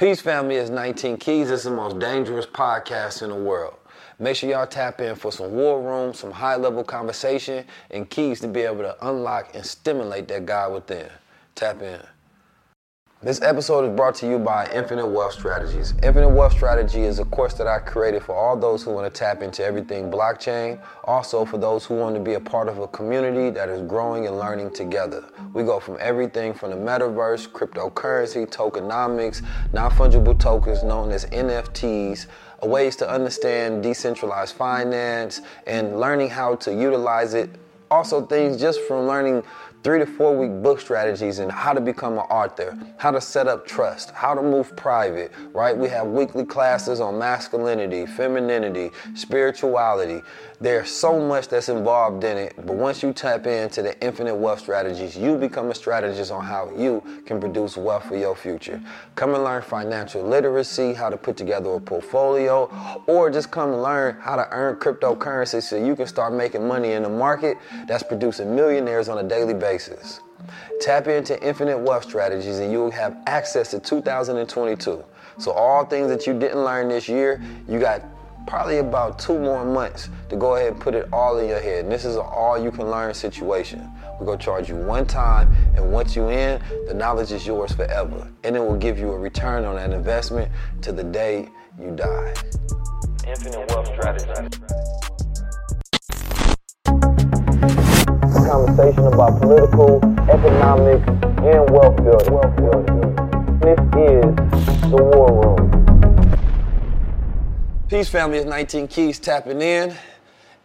Peace Family is 19 Keys. It's the most dangerous podcast in the world. Make sure y'all tap in for some war room, some high level conversation, and keys to be able to unlock and stimulate that God within. Tap in. This episode is brought to you by Infinite Wealth Strategies. Infinite Wealth Strategy is a course that I created for all those who want to tap into everything blockchain, also for those who want to be a part of a community that is growing and learning together. We go from everything from the metaverse, cryptocurrency, tokenomics, non fungible tokens known as NFTs, ways to understand decentralized finance, and learning how to utilize it. Also, things just from learning three to four week book strategies and how to become an author, how to set up trust, how to move private, right? We have weekly classes on masculinity, femininity, spirituality. There's so much that's involved in it, but once you tap into the infinite wealth strategies, you become a strategist on how you can produce wealth for your future. Come and learn financial literacy, how to put together a portfolio, or just come and learn how to earn cryptocurrency so you can start making money in the market that's producing millionaires on a daily basis. Tap into infinite wealth strategies and you'll have access to 2022. So all things that you didn't learn this year, you got probably about two more months to go ahead and put it all in your head. And this is an all you can learn situation. We're gonna charge you one time, and once you in, the knowledge is yours forever. And it will give you a return on that investment to the day you die. Infinite Wealth Strategy. Conversation about political, economic, and wealth building. Wealth building. Peace Family is 19 Keys tapping in,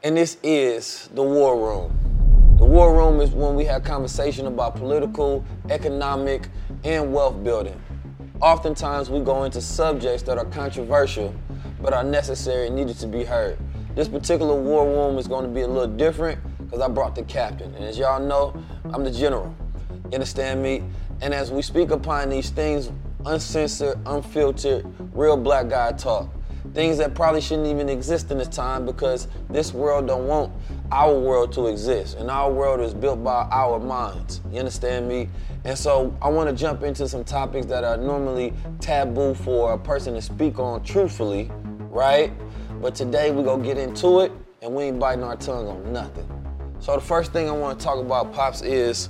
and this is the War Room. The War Room is when we have conversation about political, economic, and wealth building. Oftentimes we go into subjects that are controversial, but are necessary and needed to be heard. This particular War Room is going to be a little different because I brought the captain. And as y'all know, I'm the general. You understand me? And as we speak upon these things, uncensored, unfiltered, real black guy talk things that probably shouldn't even exist in this time because this world don't want our world to exist. And our world is built by our minds. You understand me? And so i want to jump into some topics that are normally taboo for a person to speak on truthfully right? But today we're gonna get into it and we ain't biting our tongue on nothing. So the first thing i want to talk about pops is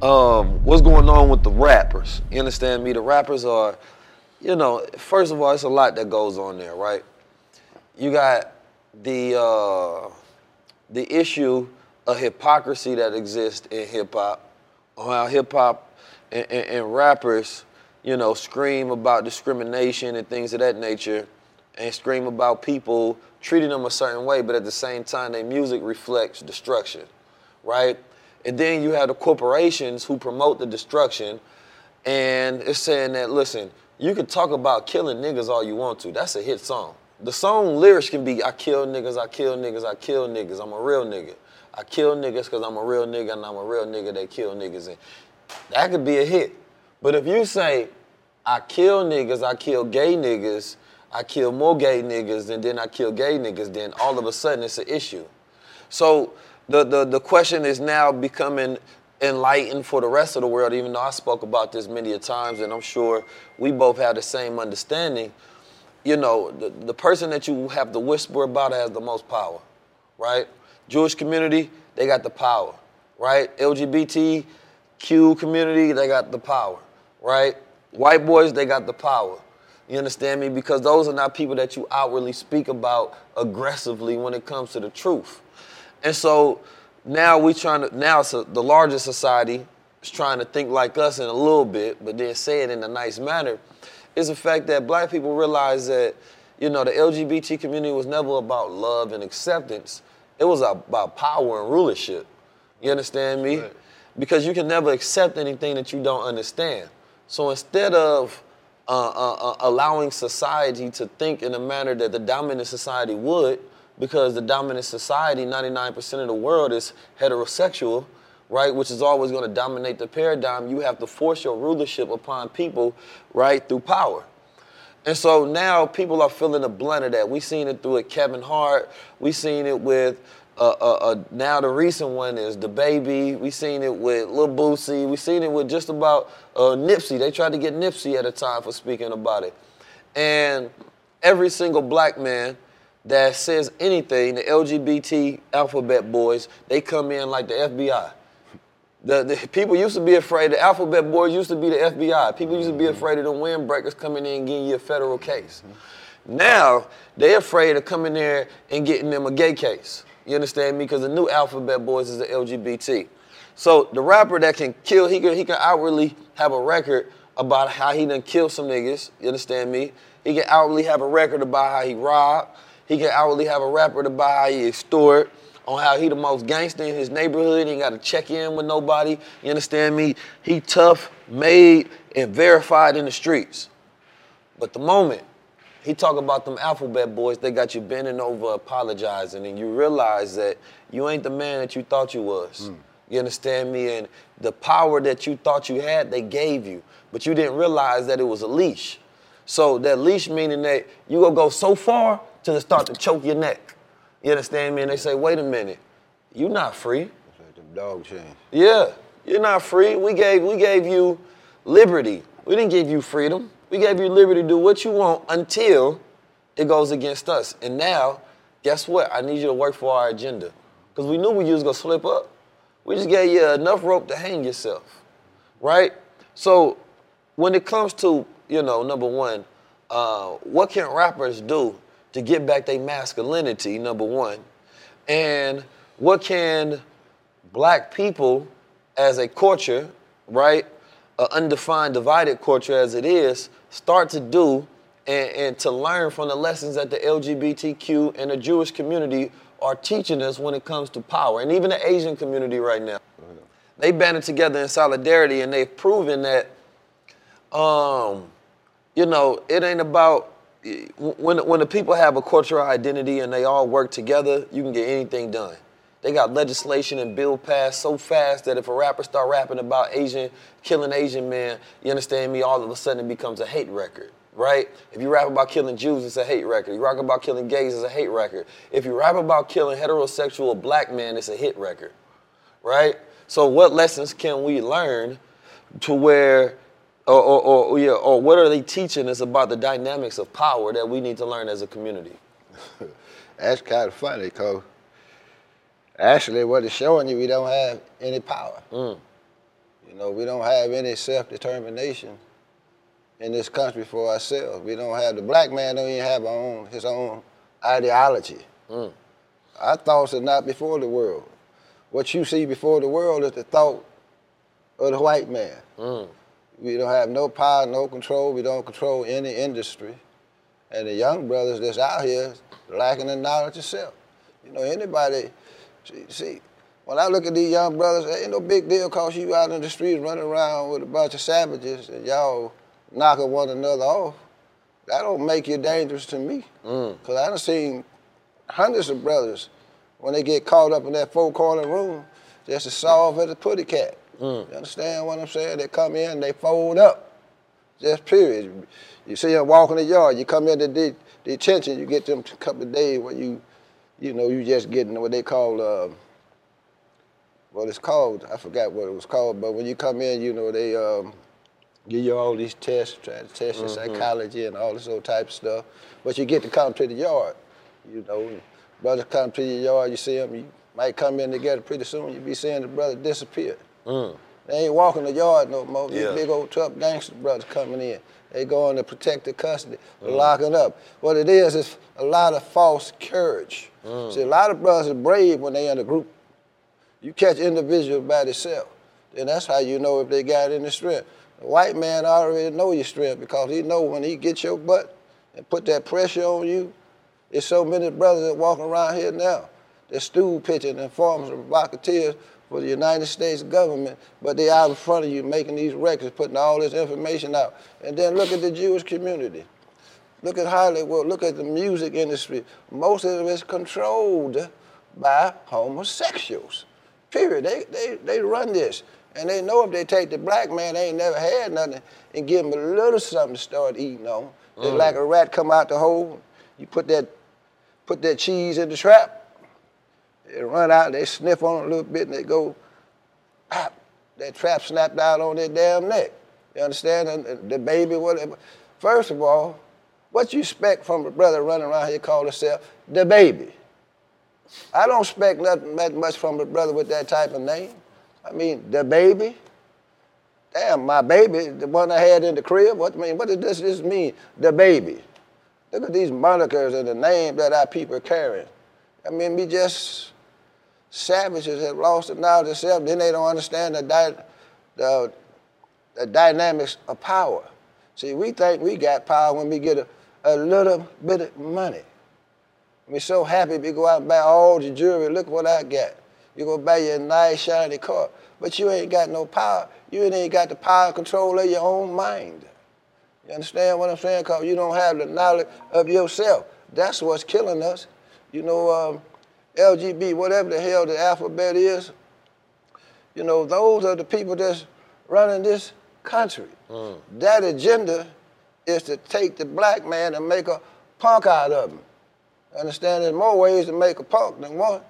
um, what's going on with the rappers? You understand me? The rappers are you know, first of all, it's a lot that goes on there, right? You got the uh, the issue of hypocrisy that exists in hip hop, how hip hop and, and, and, rappers, you know, scream about discrimination and things of that nature, and scream about people treating them a certain way, but at the same time, their music reflects destruction, right? And then you have the corporations who promote the destruction, and it's saying that listen you can talk about killing niggas all you want to. That's a hit song. The song lyrics can be I kill niggas, I kill niggas, I kill niggas. I'm a real nigga. I kill niggas because I'm a real nigga and I'm a real nigga that kill niggas. And that could be a hit. But if you say I kill niggas, I kill gay niggas, I kill more gay niggas, and then I kill gay niggas, then all of a sudden it's an issue. So the, the, the question is now becoming enlightened for the rest of the world, even though I spoke about this many a times, and I'm sure we both have the same understanding. You know, the, the person that you have to whisper about has the most power, right? Jewish community, they got the power, right? LGBTQ community, they got the power, right? White boys, they got the power. You understand me? Because those are not people that you outwardly speak about aggressively when it comes to the truth. And so, now we trying to now so the larger society is trying to think like us in a little bit, but then say it in a nice manner, is the fact that black people realize that you know the LGBT community was never about love and acceptance. It was about power and rulership. You understand me? Right. Because you can never accept anything that you don't understand. So instead of uh, uh, uh, allowing society to think in a manner that the dominant society would, because the dominant society, 99% of the world is heterosexual, right? Which is always going to dominate the paradigm. You have to force your rulership upon people, right, through power. And so now people are feeling the blunt of that. We've seen it through it Kevin Hart. We've seen it with uh, uh, uh, now the recent one is DaBaby. We've seen it with Lil Boosie. We've seen it with just about uh, Nipsey. They tried to get Nipsey at a time for speaking about it. And every single black man that says anything, the LGBT alphabet boys, they come in like the FBI. The, the, people used to be afraid. The alphabet boys used to be the FBI. People used to be afraid of the windbreakers coming in and getting you a federal case. Now they're afraid of coming there and getting them a gay case. You understand me? Because the new alphabet boys is the LGBT. So the rapper that can kill, he can he can outwardly have a record about how he done killed some niggas. You understand me? He can outwardly have a record about how he robbed. He can hourly have a record about how he extort on how he the most gangster in his neighborhood. He ain't got to check in with nobody. You understand me? He tough, made, and verified in the streets. But the moment he talk about them alphabet boys, they got you bending over apologizing, and you realize that you ain't the man that you thought you was. Mm. You understand me? And the power that you thought you had, they gave you. But you didn't realize that it was a leash. So that leash meaning that you gonna go so far till it start to choke your neck. You understand me? And they say, wait a minute, you're not free. It's like the dog chain. Yeah, you're not free. We gave we gave you liberty. We didn't give you freedom. We gave you liberty to do what you want until it goes against us. And now, guess what? I need you to work for our agenda. Because we knew we was gonna slip up. We just gave you enough rope to hang yourself. Right? So when it comes to, you know, number one, uh, what can rappers do to get back their masculinity, number one. And what can black people as a culture, right, an undefined, divided culture as it is, start to do and, and, to learn from the lessons that the LGBTQ and the Jewish community are teaching us when it comes to power, and even the Asian community right now. They banded together in solidarity, and they've proven that, um, you know, it ain't about when when the people have a cultural identity and they all work together, you can get anything done. They got legislation and bill passed so fast that if a rapper start rapping about Asian killing Asian men, you understand me? All of a sudden it becomes a hate record, right? If you rap about killing Jews, it's a hate record. You rap about killing gays, it's a hate record. If you rap about killing heterosexual black men, it's a hit record, right? So what lessons can we learn to where or, or, or, yeah, or what are they teaching us about the dynamics of power that we need to learn as a community? That's kind of funny, because actually what it's showing you, we don't have any power. Mm. You know, we don't have any self-determination in this country for ourselves. We don't have, the black man don't even have own, his own ideology. Mm. Our thoughts are not before the world. What you see before the world is the thought of the white man. Mm. We don't have no power, no control. We don't control any industry. And the young brothers that's out here lacking the knowledge of self. You know, anybody, see, when I look at these young brothers, it ain't no big deal cause you out in the streets running around with a bunch of savages and y'all knocking one another off. That don't make you dangerous to me. Mm. Cause I done seen hundreds of brothers when they get caught up in that four corner room, just as soft as a putty cat. Mm. You understand what I'm saying? They come in, they fold up. Just period. You see them walking the yard, you come into the detention, you get them a couple of days where you, you know, you just getting what they call, uh, what it's called, I forgot what it was called, but when you come in, you know, they um, give you all these tests, try to test your mm-hmm. psychology and all this old type of stuff. But you get to come to the yard, you know. Brothers come to your yard, you see them, you might come in together pretty soon, you be seeing the brother disappear. Mm. They ain't walking the yard no more. These big old tough gangster brothers coming in. They going to protective custody, mm. locking up. What it is is a lot of false courage. Mm. See, a lot of brothers are brave when they in a group. You catch individuals by themselves, then that's how you know if they got any strength. The white man already know your strength because he know when he get your butt and put that pressure on you. There's so many brothers that walking around here now. They're stool pitching and forms of provocateurs for the United States government, but they out in front of you making these records, putting all this information out. And then look at the Jewish community. Look at Hollywood. Look at the music industry. Most of it is controlled by homosexuals. Period. They, they, they run this. And they know if they take the black man, they ain't never had nothing, and give him a little something to start eating on. Mm. like a rat come out the hole. You put that, put that cheese in the trap. They run out, they sniff on it a little bit, and they go, ah, that trap snapped out on their damn neck. You understand? And DaBaby, whatever. First of all, what you expect from a brother running around here call himself DaBaby? I don't expect nothing that much from a brother with that type of name. I mean, the baby. Damn, my baby, the one I had in the crib. What I mean, what does this mean? The baby. Look at these monikers and the name that our people are carrying. I mean, we just savages have lost the knowledge of themselves. Then they don't understand the, di- the, the dynamics of power. See, we think we got power when we get a, a little bit of money. We're so happy we go out and buy all the jewelry. Look what I got. You go buy your nice shiny car, but you ain't got no power. You ain't got the power control of your own mind. You understand what I'm saying? Because you don't have the knowledge of yourself. That's what's killing us. You know, um, LGB, whatever the hell the alphabet is, you know, those are the people that's running this country. Mm. That agenda is to take the black man and make a punk out of him. Understand there's more ways to make a punk than one.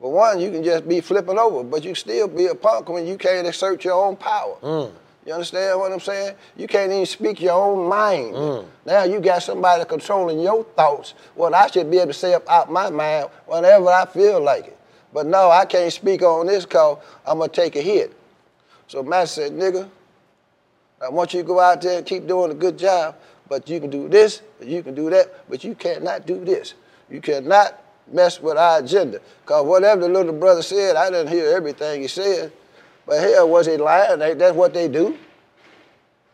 But one, you can just be flipping over, but you still be a punk when you can't assert your own power. Mm. You understand what I'm saying? You can't even speak your own mind. Mm. Now you got somebody controlling your thoughts. What I should be able to say up out my mind whenever I feel like it. But no, I can't speak on this cause I'm gonna take a hit. So Master said, nigga, I want you to go out there and keep doing a good job, but you can do this, you can do that, but you cannot do this. You cannot mess with our agenda. Because whatever the little brother said, I didn't hear everything he said. But hell, was he lying? That's what they do.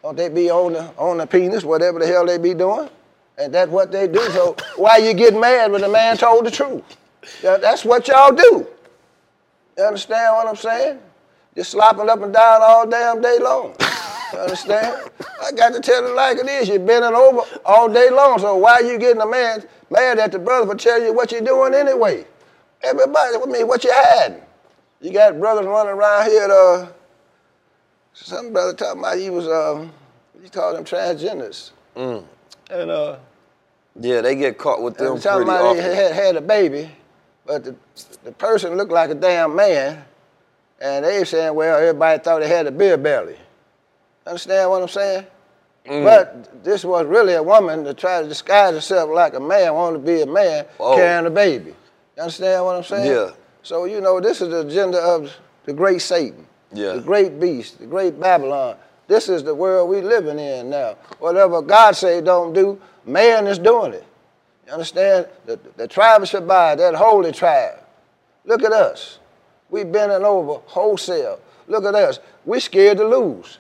Don't they be on the, on the penis, whatever the hell they be doing? And that's what they do. So why you get mad when the man told the truth? That's what y'all do. You understand what I'm saying? Just slopping up and down all damn day long. You understand? I got to tell it like it is. You're bending over all day long. So why are you getting a man mad at the brother for telling you what you're doing anyway? Everybody, I mean, what you had? You got brothers running around here. Uh, some brother talking about he was, um, you call them transgenders. Mm. And uh, yeah, they get caught with them talking pretty about often. He had, had a baby, but the, the person looked like a damn man, and they saying, well, everybody thought they had a beer belly. Understand what I'm saying? Mm. But this was really a woman that tried to disguise herself like a man, wanted to be a man, Whoa. carrying a baby. You understand what I'm saying? Yeah. So, you know, this is the agenda of the great Satan, yeah. the great beast, the great Babylon. This is the world we living in now. Whatever God say don't do, man is doing it. You understand? The, the tribe of Shabazz, that holy tribe. Look at us. We bending over wholesale. Look at us. We scared to lose.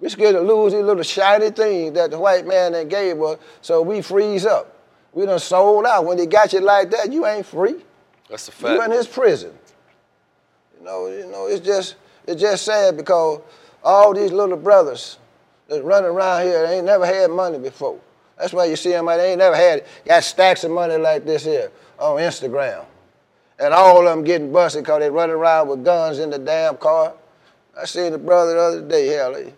We scared to lose these little shiny things that the white man that gave us, so we freeze up. We done sold out. When they got you like that, you ain't free. That's a fact. You in his prison. You know, you know, it's just it's just sad because all these little brothers that running around here, they ain't never had money before. That's why you see them, they ain't never had, got stacks of money like this here on Instagram. And all of them getting busted because they running around with guns in the damn car. I seen the brother the other day, hell, he,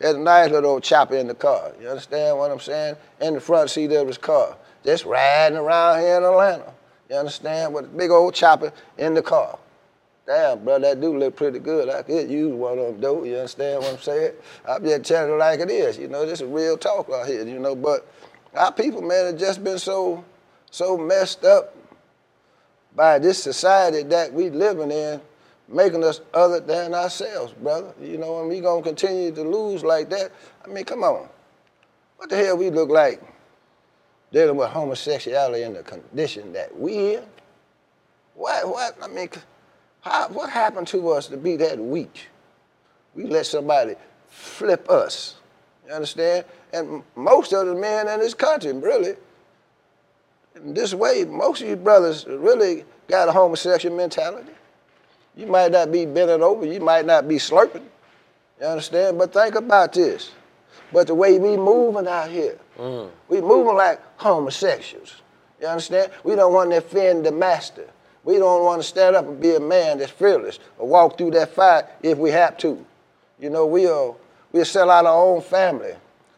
had a nice little old chopper in the car. You understand what I'm saying? In the front seat of his car. Just riding around here in Atlanta. You understand? With a big old chopper in the car. Damn, bro, that do look pretty good. I could use one of them, though. You understand what I'm saying? I'm just telling you like it is. You know, this is real talk out here, you know. But our people, man, have just been so, so messed up by this society that we living in making us other than ourselves, brother. You know, and we gonna continue to lose like that. I mean, come on. What the hell we look like dealing with homosexuality in the condition that we in? What, what, I mean, how, what happened to us to be that weak? We let somebody flip us. You understand? And most of the men in this country, really, in this way, most of you brothers really got a homosexual mentality. You might not be bending over, you might not be slurping. You understand? But think about this. But the way we moving out here, mm. we moving like homosexuals. You understand? We don't want to offend the master. We don't want to stand up and be a man that's fearless or walk through that fight if we have to. You know, we'll, we'll sell out our own family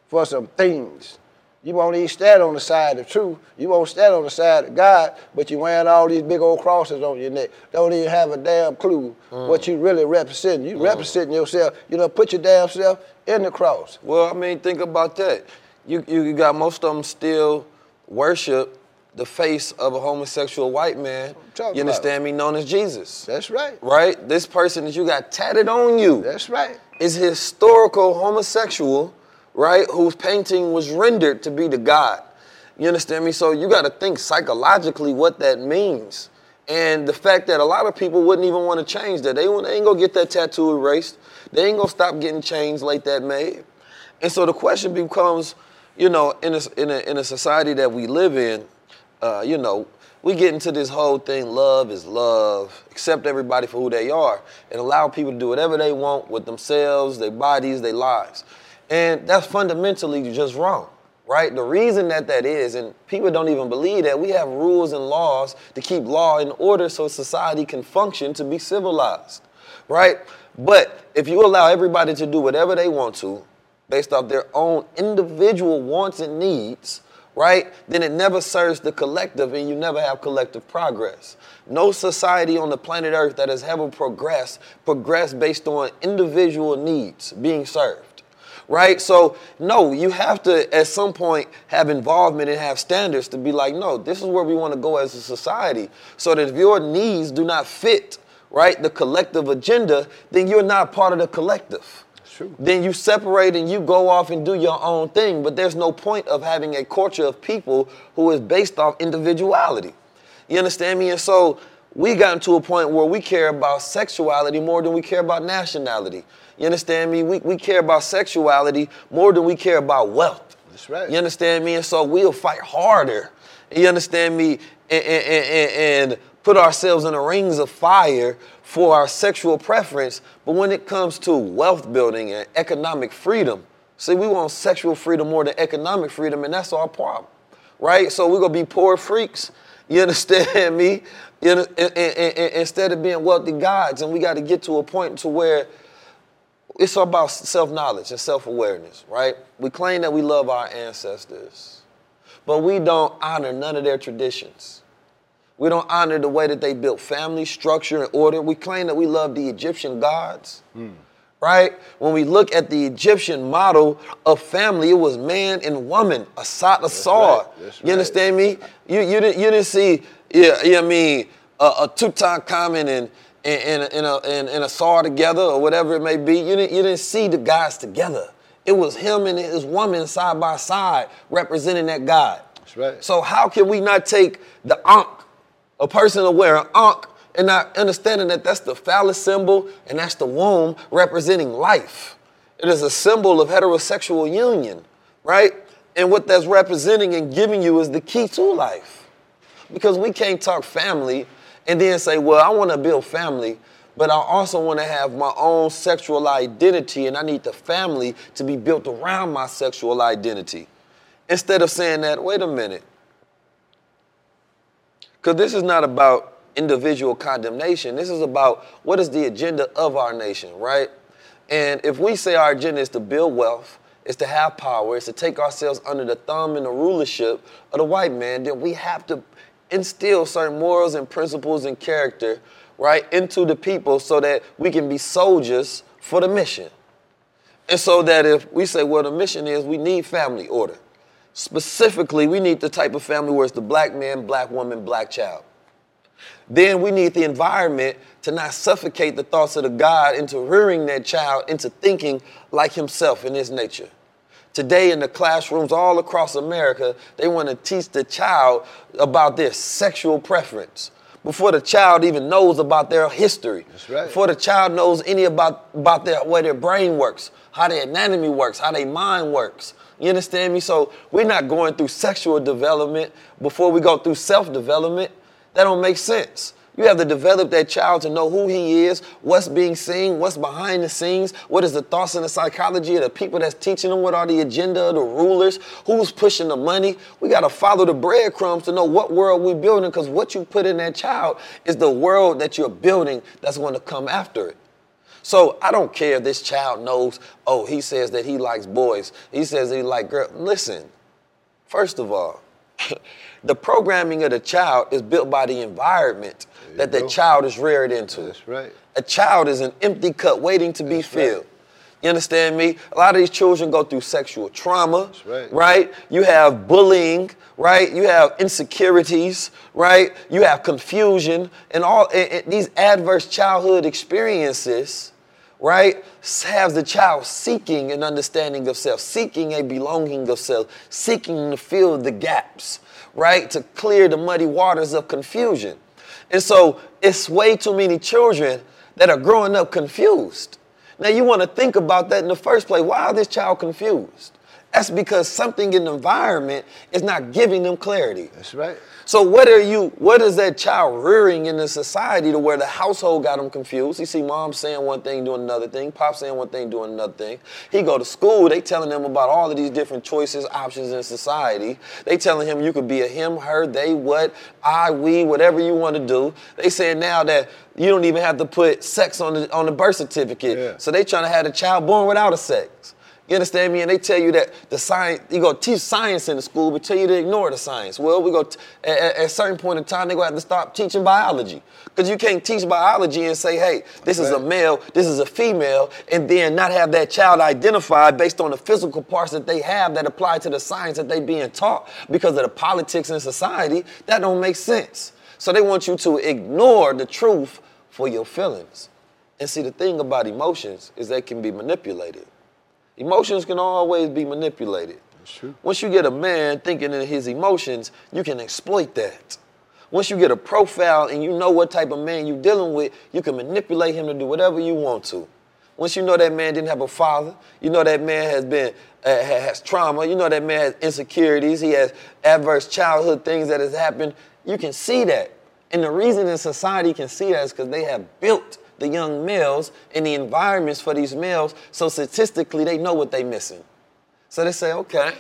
for some things. You won't even stand on the side of truth. You won't stand on the side of God, but you're wearing all these big old crosses on your neck. Don't even have a damn clue mm. what you really represent. You mm. representing yourself. You know, put your damn self in the cross. Well, I mean, think about that. You, you got most of them still worship the face of a homosexual white man, you understand me, known as Jesus. That's right. Right? This person that you got tatted on you. That's right. Is historical homosexual, right? Whose painting was rendered to be the God. You understand me? So you got to think psychologically what that means. And the fact that a lot of people wouldn't even want to change that. They, they ain't gonna get that tattoo erased. They ain't gonna stop getting chains like that made. And so the question becomes, you know, in a, in a, in a society that we live in, uh, you know, we get into this whole thing love is love, accept everybody for who they are, and allow people to do whatever they want with themselves, their bodies, their lives. And that's fundamentally just wrong, right? The reason that that is, and people don't even believe that, we have rules and laws to keep law in order so society can function to be civilized, right? But if you allow everybody to do whatever they want to, based off their own individual wants and needs, right? Then it never serves the collective and you never have collective progress. No society on the planet Earth that has ever progressed, progressed based on individual needs being served, right? So, no, you have to at some point have involvement and have standards to be like, no, this is where we want to go as a society. So that if your needs do not fit, right, the collective agenda, then you're not part of the collective. Then you separate and you go off and do your own thing. But there's no point of having a culture of people who is based off individuality. You understand me? And so we got to a point where we care about sexuality more than we care about nationality. You understand me? We, we care about sexuality more than we care about wealth. That's right. You understand me? And so we'll fight harder. You understand me? And, and, and, and put ourselves in the rings of fire for our sexual preference, but when it comes to wealth building and economic freedom, see, we want sexual freedom more than economic freedom, and that's our problem, right? So we're gonna be poor freaks. You understand me? You know, instead of being wealthy gods, and we got to get to a point to where it's about self-knowledge and self-awareness, right? We claim that we love our ancestors, but we don't honor none of their traditions. We don't honor the way that they built family structure and order. We claim that we love the Egyptian gods. Mm. Right? When we look at the Egyptian model of family, it was man and woman, a side, a sword. Right. You understand me? You, you, didn't, you didn't see, yeah, yeah, I mean, a, a Tutankhamun and, and, and, a, and, and a saw together or whatever it may be. You didn't, you didn't see the guys together. It was him and his woman side by side representing that God. That's right. So how can we not take the Ankh a person will wear an ankh and not understanding that that's the phallus symbol and that's the womb representing life. It is a symbol of heterosexual union, right? And what that's representing and giving you is the key to life. Because we can't talk family and then say, well, I want to build family, but I also want to have my own sexual identity and I need the family to be built around my sexual identity. Instead of saying that, wait a minute, because this is not about individual condemnation. This is about what is the agenda of our nation, right? And if we say our agenda is to build wealth, is to have power, is to take ourselves under the thumb and the rulership of the white man, then we have to instill certain morals and principles and character, right, into the people so that we can be soldiers for the mission. And so that if we say, well, the mission is we need family order. Specifically, we need the type of family where it's the black man, black woman, black child. Then we need the environment to not suffocate the thoughts of the God into rearing that child into thinking like himself in his nature. Today, in the classrooms all across America, they want to teach the child about their sexual preference before the child even knows about their history. Right. Before the child knows any about, about their way their brain works, how their anatomy works, how their mind works. You understand me? So we're not going through sexual development before we go through self-development. That don't make sense. You have to develop that child to know who he is, what's being seen, what's behind the scenes, what is the thoughts and the psychology of the people that's teaching them, what are the agenda of the rulers, who's pushing the money. We got to follow the breadcrumbs to know what world we're building because what you put in that child is the world that you're building that's going to come after it. So I don't care if this child knows, oh, he says that he likes boys. He says he like girls. Listen, first of all, the programming of the child is built by the environment that the child is reared into. That's right. A child is an empty cup waiting to be filled. right. You understand me? A lot of these children go through sexual trauma, That's right. You have bullying, right? You have insecurities, right? You have confusion, and all and- and these adverse childhood experiences, right? Has the child seeking an understanding of self, seeking a belonging of self, seeking to fill the gaps, right? To clear the muddy waters of confusion. And so it's way too many children that are growing up confused. Now you want to think about that in the first place. Why is this child confused? That's because something in the environment is not giving them clarity. That's right. So what are you? What is that child rearing in the society to where the household got him confused? You see mom saying one thing, doing another thing. Pop saying one thing, doing another thing. He go to school. They telling him about all of these different choices, options in society. They telling him you could be a him, her, they, what, I, we, whatever you want to do. They saying now that you don't even have to put sex on the on the birth certificate. Yeah. So they trying to have a child born without a sex. You understand me? And they tell you that the science, you go teach science in the school, but tell you to ignore the science. Well, we go t- at, at a certain point in time, they gonna have to stop teaching biology because you can't teach biology and say, hey, this is a male, this is a female, and then not have that child identified based on the physical parts that they have that apply to the science that they're being taught because of the politics in society. That don't make sense. So they want you to ignore the truth for your feelings. And see, the thing about emotions is they can be manipulated. Emotions can always be manipulated. That's true. Once you get a man thinking in his emotions, you can exploit that. Once you get a profile and you know what type of man you're dealing with, you can manipulate him to do whatever you want to. Once you know that man didn't have a father, you know that man has been uh, has trauma, you know that man has insecurities, he has adverse childhood things that has happened. You can see that, and the reason in society can see that is because they have built the young males and the environments for these males, so statistically they know what they missing. So they say, okay,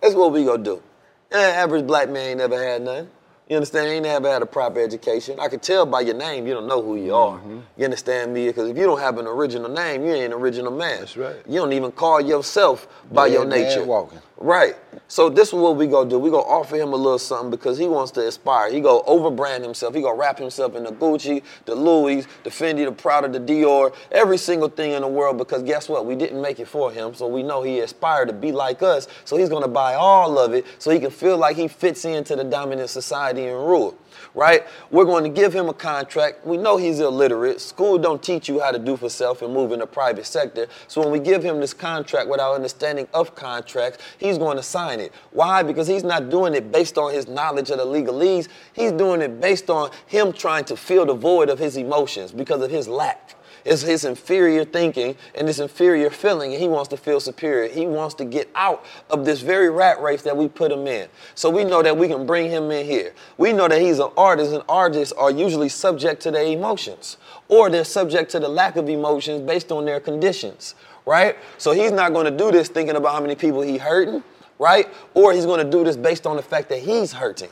that's what we gonna do. Eh, average black man ain't never had none. You understand? Ain't never had a proper education. I could tell by your name you don't know who you are. You understand me? Because if you don't have an original name, you ain't an original man. That's right. You don't even call yourself by your Dead nature. walking. Right. So this is what we gonna do. We gonna offer him a little something because he wants to aspire. He gonna overbrand himself. He gonna wrap himself in the Gucci, the Louis, the Fendi, the Prada, the Dior, every single thing in the world. Because guess what? We didn't make it for him, so we know he aspired to be like us. So he's gonna buy all of it, so he can feel like he fits into the dominant society and rule. Right? We're going to give him a contract. We know he's illiterate. School don't teach you how to do for self and move in the private sector. So when we give him this contract without understanding of contracts, he's going to sign it. Why? Because he's not doing it based on his knowledge of the legalese. He's doing it based on him trying to fill the void of his emotions because of his lack. It's his inferior thinking and this inferior feeling, and he wants to feel superior. He wants to get out of this very rat race that we put him in. So we know that we can bring him in here. We know that he's an artist, and artists are usually subject to their emotions, or they're subject to the lack of emotions based on their conditions, right? So he's not going to do this thinking about how many people he hurting, right? Or he's going to do this based on the fact that he's hurting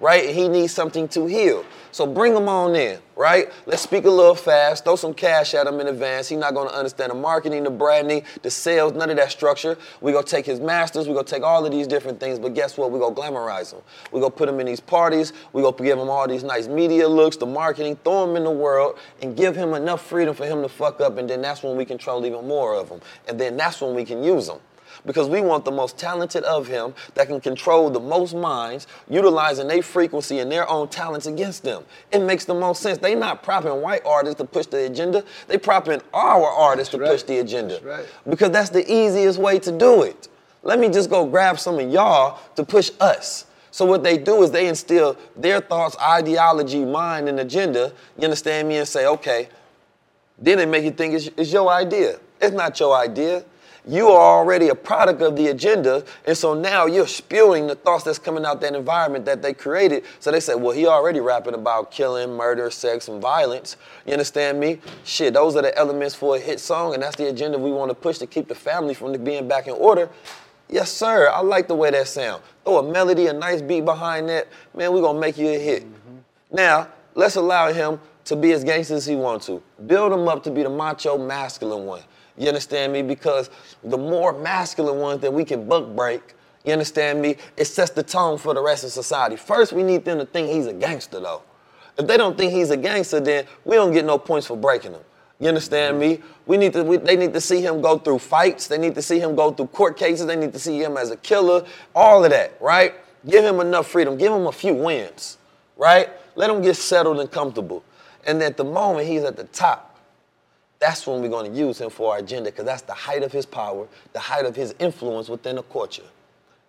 right? And he needs something to heal. So bring him on in, right? Let's speak a little fast, throw some cash at him in advance. He's not gonna understand the marketing, the branding, the sales, none of that structure. we gonna take his masters, we gonna take all of these different things, but guess what? we gonna glamorize him. we gonna put him in these parties, we gonna give him all these nice media looks, the marketing, throw him in the world, and give him enough freedom for him to fuck up, and then that's when we control even more of him. And then that's when we can use him because we want the most talented of him that can control the most minds, utilizing their frequency and their own talents against them. It makes the most sense. They not propping white artists to push the agenda. They propping our artists That's to push the agenda. That's right. Because that's the easiest way to do it. Let me just go grab some of y'all to push us. So what they do is they instill their thoughts, ideology, mind, and agenda. You understand me? And say, okay, then they make you think it's, it's your idea. It's not your idea. You are already a product of the agenda. And so now you're spewing the thoughts that's coming out that environment that they created. So they said, well, he already rapping about killing, murder, sex, and violence. You understand me? Shit, those are the elements for a hit song, and that's the agenda we want to push to keep the family from being back in order. Yes, sir. I like the way that sound. Throw a melody, a nice beat behind that. Man, we're gonna make you a hit. Mm-hmm. Now, let's allow him to be as gangster as he wants to. Build him up to be the macho, masculine one. You understand me? Because the more masculine ones that we can buck break, you understand me? It sets the tone for the rest of society. First, we need them to think he's a gangster, though. If they don't think he's a gangster, then we don't get no points for breaking him. You understand mm-hmm. me? We need to. We, they need to see him go through fights. They need to see him go through court cases. They need to see him as a killer. All of that, right? Give him enough freedom. Give him a few wins, right? Let him get settled and comfortable. And at the moment he's at the top, that's when we're going to use him for our agenda because that's the height of his power, the height of his influence within the culture.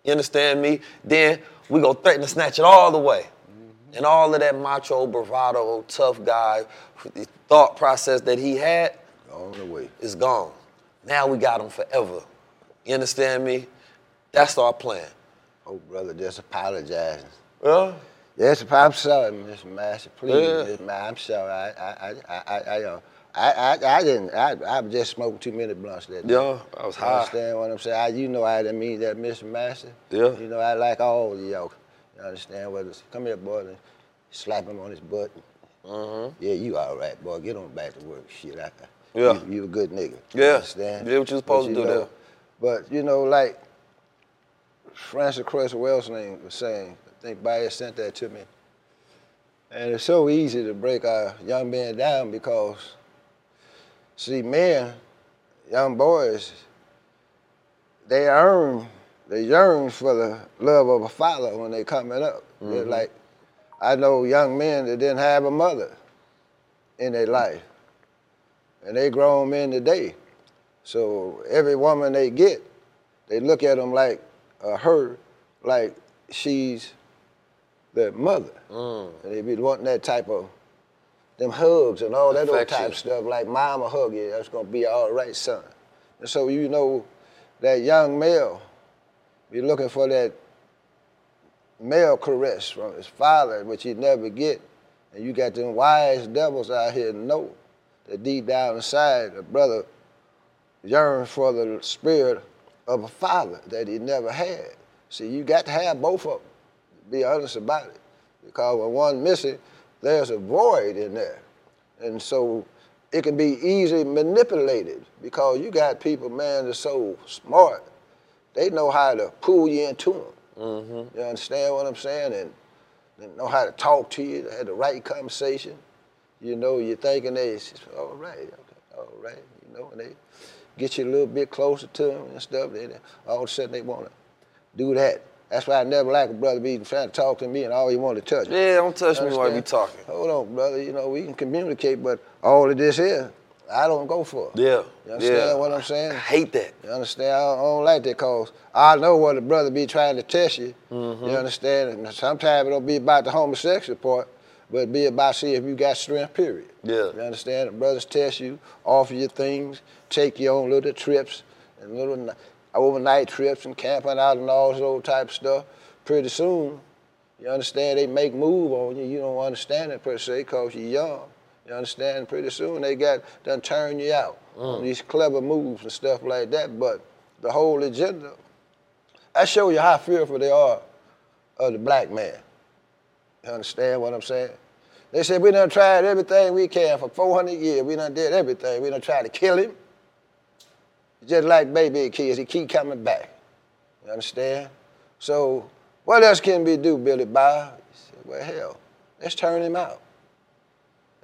You understand me? Then we go threaten to snatch it all the way. Mm-hmm. And all of that macho, bravado, tough guy, the thought process that he had, gone away. Is gone. Now we got him forever. You understand me? That's our plan. Oh, brother, just apologizing. Yeah? Yes, I'm sorry, Mr. Master. Please, yeah. Mr. I'm sorry. I, I, I, I, I, uh, I, I, I didn't. I, I was just smoking too many blunts that day. Yeah, I was high. Understand what I'm saying? I, you know, I didn't mean that, Mr. Master. Yeah. You know, I like all of y'all. You understand what? It's, come here, boy. And slap him on his butt. Mm-hmm. Yeah, you all right, boy. Get on back to work. Shit, I, yeah. You, you a good nigga. Yeah. Understand? Yeah, what you supposed but, to do know, there. But you know, like Frances Cress Welsing was saying, I think Baez sent that to me. And it's so easy to break our young men down because, see, men, young boys, they earn, they yearn for the love of a father when they coming up. Mm-hmm. They're like, I know young men that didn't have a mother in their life. And they grown men today. So every woman they get, they look at them like uh, her, like she's their mother. Mm. And they be wanting that type of them hugs and all that old type stuff, like mama hug you, that's gonna be all right, son. And so you know that young male be looking for that male caress from his father, which he never get. And you got them wise devils out here know that deep down inside, a brother yearns for the spirit of a father that he never had. See, you got to have both of them. Be honest about it. Because when one missing, there's a void in there. And so it can be easily manipulated because you got people, man, that's so smart. They know how to pull you into them. Mm-hmm. You understand what I'm saying? And they know how to talk to you, they have the right conversation. You know, you're thinking they, all right, okay, all right, you know, and they get you a little bit closer to them and stuff. Then all of a sudden they want to do that. That's why I never like a brother be trying to talk to me and all he want to touch me. Yeah, don't touch me while we talking. Hold on, brother. You know, we can communicate, but all of this here, I don't go for. It. Yeah. You understand yeah. what I'm saying? I hate that. You understand? I don't, I don't like that because I know what a brother be trying to test you. Mm-hmm. You understand? And sometimes it don't be about the homosexual part, but be about see if you got strength, period. Yeah. You understand? The brothers test you, offer you things, take you on little trips and little overnight trips and camping out and all those type of stuff. Pretty soon, you understand, they make move on you. You don't understand it per se because you're young. You understand? Pretty soon they got done turn you out mm. on these clever moves and stuff like that. But the whole agenda, I show you how fearful they are of the black man. You understand what I'm saying? They said we done tried everything we can for 400 years. We done did everything. We done tried to kill him. Just like baby kids, he keep coming back. You understand? So what else can we do, Billy Bob? He said, well, hell, let's turn him out.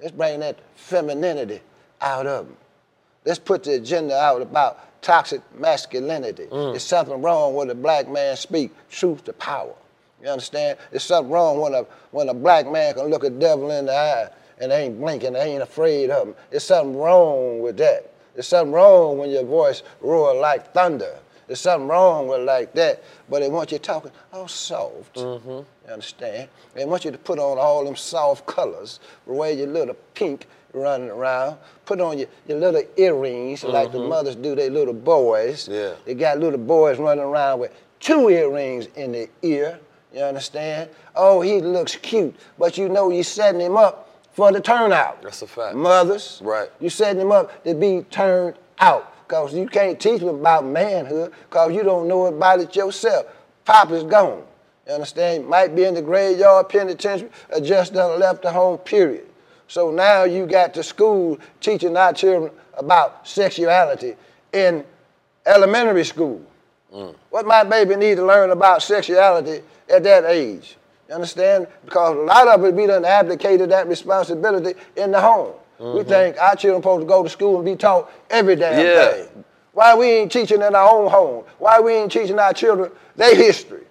Let's bring that femininity out of him. Let's put the agenda out about toxic masculinity. Mm. There's something wrong when a black man speak truth to power. You understand? There's something wrong when a when a black man can look a devil in the eye and ain't blinking, ain't afraid of him. There's something wrong with that. There's something wrong when your voice roar like thunder. There's something wrong with it like that. But they want you talking all soft. Mm-hmm. You understand? They want you to put on all them soft colors, wear your little pink running around, put on your, your little earrings like the mm-hmm. mothers do their little boys. Yeah. They got little boys running around with two earrings in their ear. You understand? Oh, he looks cute, but you know you're setting him up for the turnout. That's a fact. Mothers, Right. You setting them up to be turned out. Cause you can't teach them about manhood, cause you don't know about it yourself. Pop is gone. You understand? Might be in the graveyard penitentiary or just done left the home, period. So now you got to school teaching our children about sexuality in elementary school. Mm. What my baby need to learn about sexuality at that age? You understand? Because a lot of it we done abdicated that responsibility in the home. We mm-hmm. think our children supposed to go to school and be taught every damn Yeah. thing. Why we ain't teaching in our own home? Why we ain't teaching our children their history?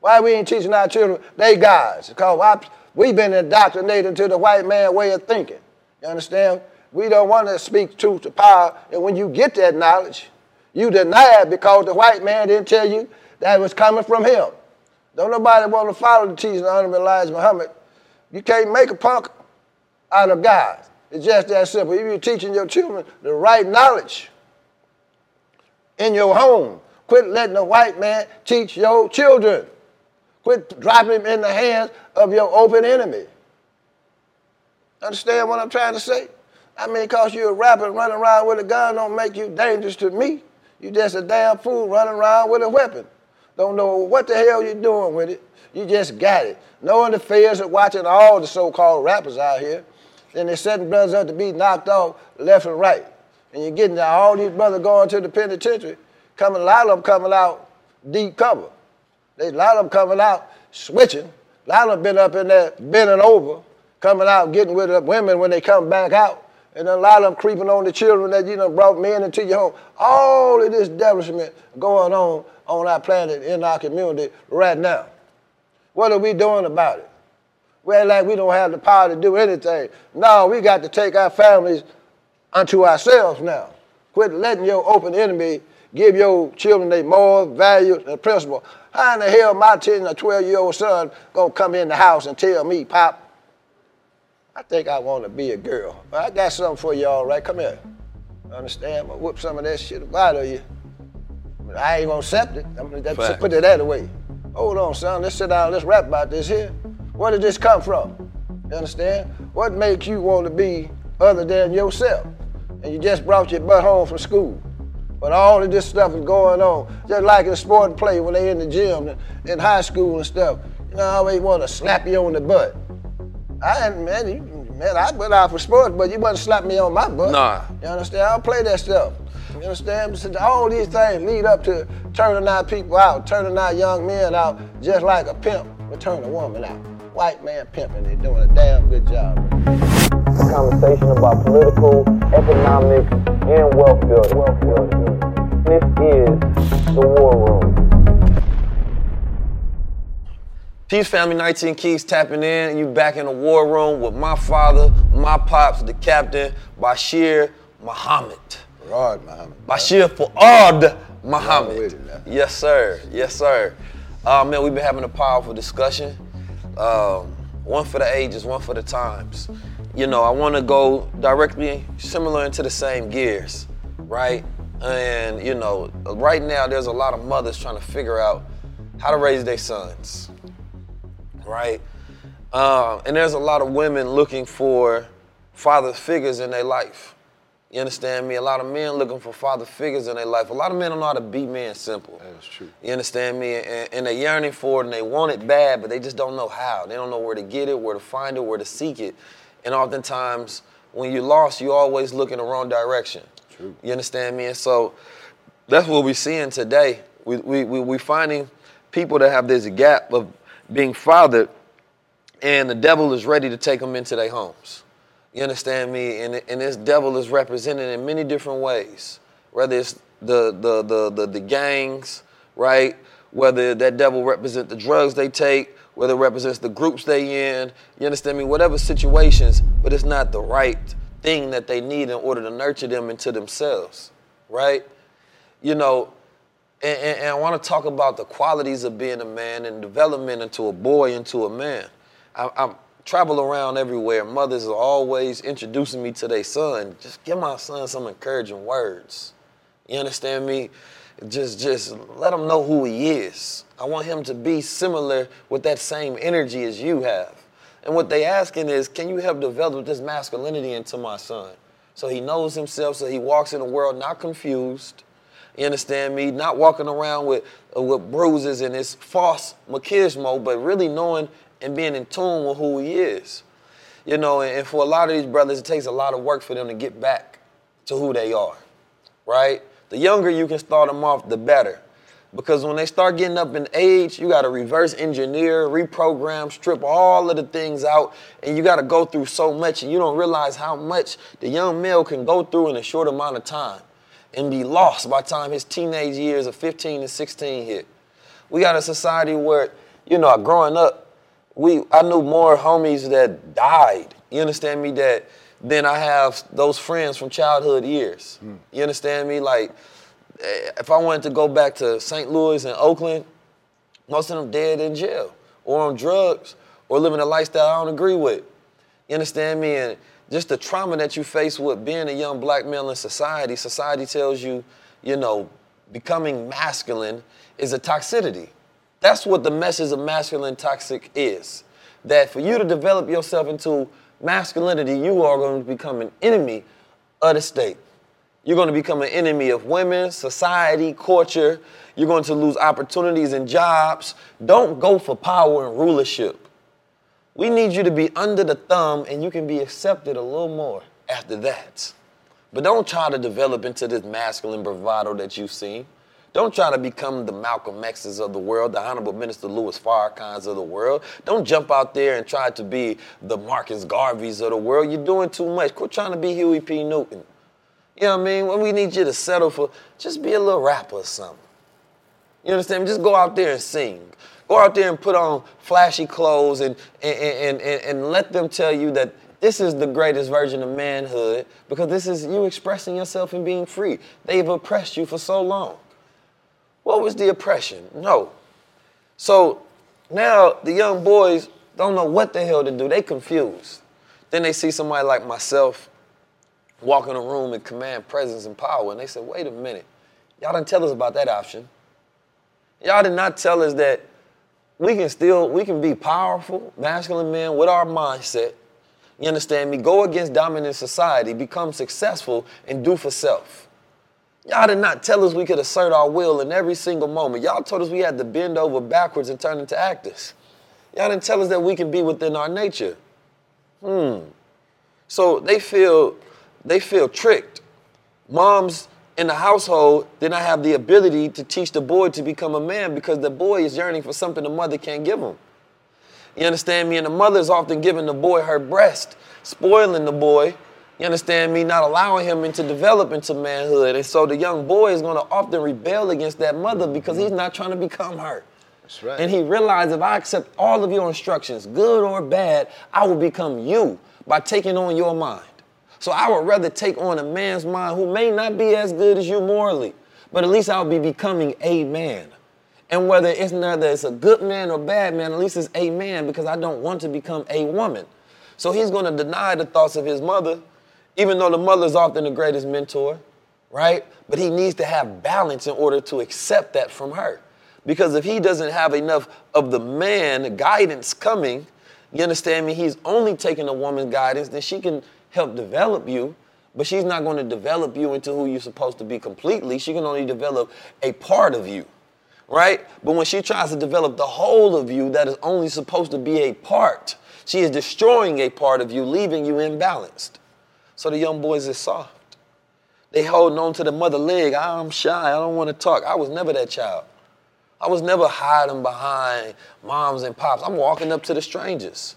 Why we ain't teaching our children they guys? Because I, we been indoctrinated to the white man way of thinking. You understand? We don't want to speak truth to power, and when you get that knowledge, you deny it because the white man didn't tell you that it was coming from him. Don't nobody want to follow the teaching of Honorable Elijah Muhammad. You can't make a punk out of God. It's just that simple. If you're teaching your children the right knowledge in your home, quit letting the white man teach your children. Quit dropping him in the hands of your open enemy. Understand what I'm trying to say? I mean, because you're a rapper running around with a gun don't make you dangerous to me. You just a damn fool running around with a weapon. Don't know what the hell you're doing with it. You just got it. Knowing the feds are watching all the so-called rappers out here, then they're setting brothers up to be knocked off left and right. And you're getting all these brothers going to the penitentiary, coming, a lot of them coming out deep cover. They, a lot of them coming out switching. A lot of them been up in there bending over, coming out getting with the women when they come back out. And a lot of them creeping on the children that you know brought men into your home. All of this devilishment going on on our planet, in our community right now. What are we doing about it? Well, like we don't have the power to do anything. No, we got to take our families unto ourselves now. Quit letting your open enemy give your children their morals, values, and principles. How in the hell my 10 or 12 year old son gonna come in the house and tell me, Pop, I think I want to be a girl. Well, I got something for y'all, right? Come here. Understand? I'm gonna whoop some of that shit out of you. But I ain't gonna accept it. I'm gonna Fact. put it that away. Hold on, son. Let's sit down. Let's rap about this here. Where did this come from? You understand? What makes you want to be other than yourself? And you just brought your butt home from school. But all of this stuff is going on. Just like in sport and play when they in the gym and in high school and stuff. You know, I always want to slap you on the butt. I ain't, man, you, man, I went out for sports, but you wouldn't slap me on my butt. Nah. You understand? I don't play that stuff. You understand? So all these things lead up to turning our people out, turning our young men out, just like a pimp would turn a woman out. White man pimping, they're doing a damn good job. A conversation about political, economic, and wealth building. Wealth building. This is the War Room. Peace family, 19 Keys tapping in. You back in the war room with my father, my pops, the captain, Bashir Muhammad. Rod Muhammad. Bashir Fuad Muhammad. with it now. Yes, sir. Yes, sir. Uh, man, we've been having a powerful discussion. Um, one for the ages, one for the times. You know, I want to go directly similar into the same gears, right? And, you know, right now there's a lot of mothers trying to figure out how to raise their sons, right? Um, and there's a lot of women looking for father figures in their life. You understand me? A lot of men looking for father figures in their life. A lot of men don't know how to be men simple. That is true. You understand me? And, and they're yearning for it and they want it bad, but they just don't know how. They don't know where to get it, where to find it, where to seek it. And oftentimes, when you're lost, you always look in the wrong direction. True. You understand me? And so that's what we're seeing today. We, we, we, we're finding people that have this gap of being fathered, and the devil is ready to take them into their homes. You understand me? And, and this devil is represented in many different ways. Whether it's the the the the, the gangs, right? Whether that devil represent the drugs they take, whether it represents the groups they in. You understand me? Whatever situations, but it's not the right thing that they need in order to nurture them into themselves, right? You know, And, and, and I want to talk about the qualities of being a man and development into a boy into a man. I, I travel around everywhere. Mothers are always introducing me to their son. Just give my son some encouraging words. You understand me? Just, just let him know who he is. I want him to be similar with that same energy as you have. And what they asking is, can you help develop this masculinity into my son? So he knows himself, so he walks in the world not confused. You understand me? Not walking around with, uh, with bruises and this false machismo, but really knowing and being in tune with who he is. You know, and, and for a lot of these brothers, it takes a lot of work for them to get back to who they are, right? The younger you can start them off, the better. Because when they start getting up in age, you got to reverse engineer, reprogram, strip all of the things out, and you got to go through so much, and you don't realize how much the young male can go through in a short amount of time and be lost by the time his teenage years of 15 to 16 hit. We got a society where, you know, growing up, we I knew more homies that died. You understand me? That than I have those friends from childhood years. Mm. You understand me? Like if I wanted to go back to St. Louis and Oakland, most of them dead in jail or on drugs or living a lifestyle I don't agree with. You understand me? And just the trauma that you face with being a young black male in society, society tells you, you know, becoming masculine is a toxicity. That's what the message of masculine toxic is. That for you to develop yourself into masculinity, you are going to become an enemy of the state. You're going to become an enemy of women, society, culture. You're going to lose opportunities and jobs. Don't go for power and rulership. We need you to be under the thumb and you can be accepted a little more after that. But don't try to develop into this masculine bravado that you've seen. Don't try to become the Malcolm X's of the world, the Honorable Minister Louis Farrakhan's of the world. Don't jump out there and try to be the Marcus Garvey's of the world. You're doing too much. Quit trying to be Huey P. Newton. You know what I mean? When we need you to settle for, just be a little rapper or something. You understand? Just go out there and sing. Go out there and put on flashy clothes and, and, and, and, and let them tell you that this is the greatest version of manhood because this is you expressing yourself and being free. They've oppressed you for so long. What was the oppression? No. So now the young boys don't know what the hell to do. They confused. Then they see somebody like myself walk in a room and command presence and power. And they said, wait a minute, y'all didn't tell us about that option. Y'all did not tell us that we can still, we can be powerful, masculine men with our mindset. You understand me? Go against dominant society, become successful, and do for self. Y'all did not tell us we could assert our will in every single moment. Y'all told us we had to bend over backwards and turn into actors. Y'all didn't tell us that we can be within our nature. Hmm. So they feel they feel tricked. Moms in the household did not have the ability to teach the boy to become a man because the boy is yearning for something the mother can't give him. You understand me? And the mother is often giving the boy her breast, spoiling the boy. You understand me? Not allowing him into develop into manhood. And so the young boy is going to often rebel against that mother because he's not trying to become her. That's right. And he realized if I accept all of your instructions, good or bad, I will become you by taking on your mind. So I would rather take on a man's mind who may not be as good as you morally, but at least I'll be becoming a man. And whether it's whether it's a good man or bad man, at least it's a man because I don't want to become a woman. So he's going to deny the thoughts of his mother, even though the mother is often the greatest mentor, right? But he needs to have balance in order to accept that from her. Because if he doesn't have enough of the man guidance coming, you understand me? He's only taking a woman's guidance, then she can help develop you, but she's not going to develop you into who you're supposed to be completely. She can only develop a part of you, right? But when she tries to develop the whole of you that is only supposed to be a part, she is destroying a part of you, leaving you imbalanced. So the young boys is soft. They holding on to the mother leg. I'm shy. I don't want to talk. I was never that child. I was never hiding behind moms and pops. I'm walking up to the strangers.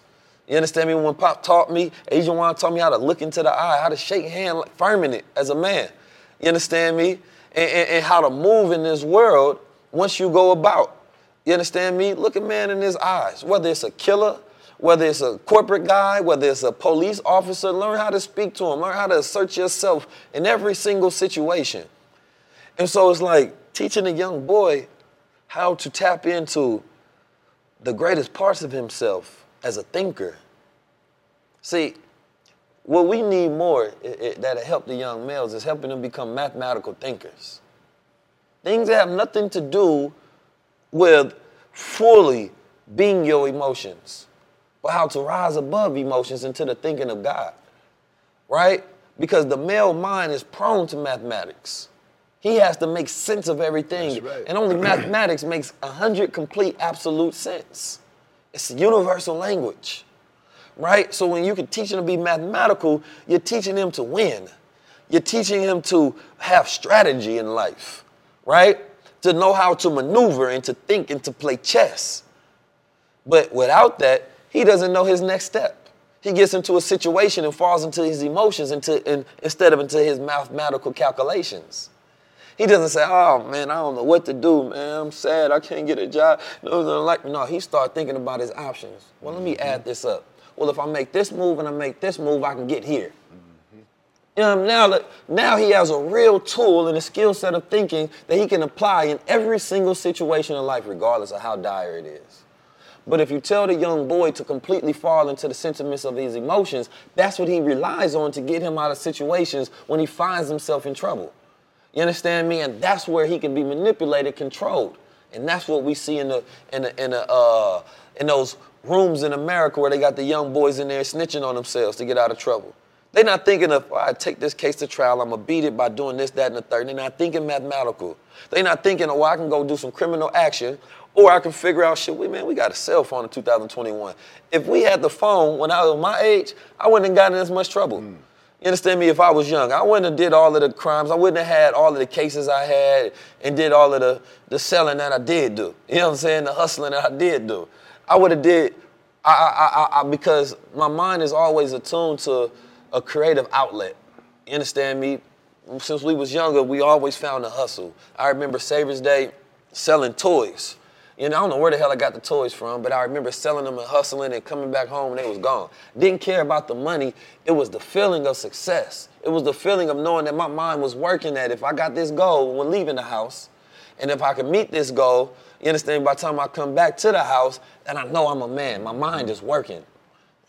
You understand me? When Pop taught me, Asian Juan taught me how to look into the eye, how to shake hand firm in it as a man. You understand me? And, and, and, how to move in this world once you go about. You understand me? Look a man in his eyes, whether it's a killer, whether it's a corporate guy, whether it's a police officer, learn how to speak to him, learn how to assert yourself in every single situation. And so it's like, teaching a young boy how to tap into the greatest parts of himself as a thinker. See, what we need more that'll help the young males is helping them become mathematical thinkers. Things that have nothing to do with fully being your emotions, but how to rise above emotions into the thinking of God, right? Because the male mind is prone to mathematics. He has to make sense of everything. Right. And only mathematics makes 100 complete absolute sense. It's a universal language, right? So when you can teach him to be mathematical, you're teaching him to win. You're teaching him to have strategy in life, right? To know how to maneuver and to think and to play chess. But without that, he doesn't know his next step. He gets into a situation and falls into his emotions into, in, instead of into his mathematical calculations. He doesn't say, "Oh man, I don't know what to do, man. I'm sad. I can't get a job." No, like no. He start thinking about his options. Well, let me add mm-hmm. this up. Well, if I make this move and I make this move, I can get here. Know, now, now he has a real tool and a skill set of thinking that he can apply in every single situation in life, regardless of how dire it is. But if you tell the young boy to completely fall into the sentiments of his emotions, that's what he relies on to get him out of situations when he finds himself in trouble. You understand me? And that's where he can be manipulated, controlled. And that's what we see in the in the, in the uh, in those rooms in America where they got the young boys in there snitching on themselves to get out of trouble. They're not thinking of, oh, I take this case to trial, I'm gonna beat it by doing this, that, and the third. They're not thinking mathematical. They're not thinking, oh, I can go do some criminal action, or I can figure out shit. We man, we got a cell phone in 2021. If we had the phone when I was my age, I wouldn't have gotten as much trouble. Mm. You understand me? If I was young, I wouldn't have did all of the crimes. I wouldn't have had all of the cases I had and did all of the, the selling that I did do. You know what I'm saying? The hustling that I did do. I would have did, I, I, I, because my mind is always attuned to a creative outlet. You understand me? Since we was younger, we always found a hustle. I remember Savior's Day selling toys. You know, I don't know where the hell I got the toys from, but I remember selling them and hustling and coming back home and they was gone. Didn't care about the money. It was the feeling of success. It was the feeling of knowing that my mind was working that if I got this goal when leaving the house, and if I can meet this goal, you understand, by the time I come back to the house, then I know I'm a man. My mind is working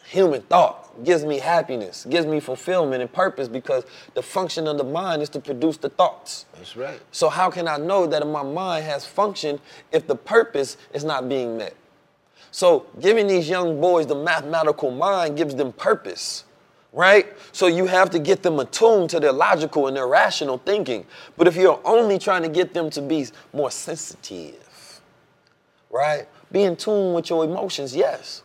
human thought gives me happiness, gives me fulfillment and purpose because the function of the mind is to produce the thoughts. That's right. So how can I know that my mind has function if the purpose is not being met? So giving these young boys the mathematical mind gives them purpose. Right? So you have to get them attuned to their logical and their rational thinking. But if you're only trying to get them to be more sensitive, right? Be in tune with your emotions, yes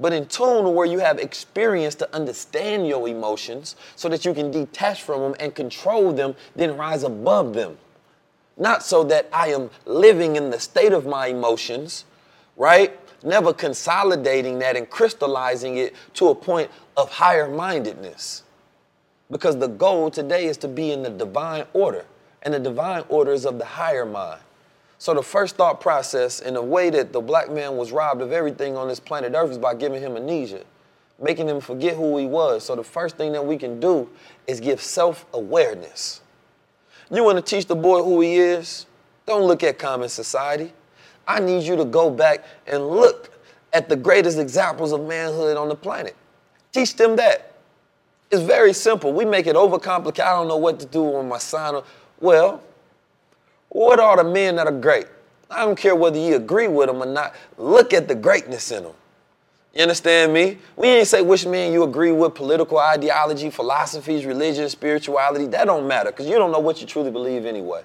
but in tune where you have experience to understand your emotions so that you can detach from them and control them, then rise above them. Not so that I am living in the state of my emotions, right? Never consolidating that and crystallizing it to a point of higher mindedness. Because the goal today is to be in the divine order, and the divine order is of the higher mind. So the first thought process in the way that the black man was robbed of everything on this planet Earth is by giving him amnesia, making him forget who he was. So the first thing that we can do is give self-awareness. You want to teach the boy who he is? Don't look at common society. I need you to go back and look at the greatest examples of manhood on the planet. Teach them that. It's very simple. We make it overcomplicated. I don't know what to do on my sign. Well, what are the men that are great? I don't care whether you agree with them or not. Look at the greatness in them. You understand me? We ain't say which man you agree with, political ideology, philosophies, religion, spirituality. That don't matter because you don't know what you truly believe anyway.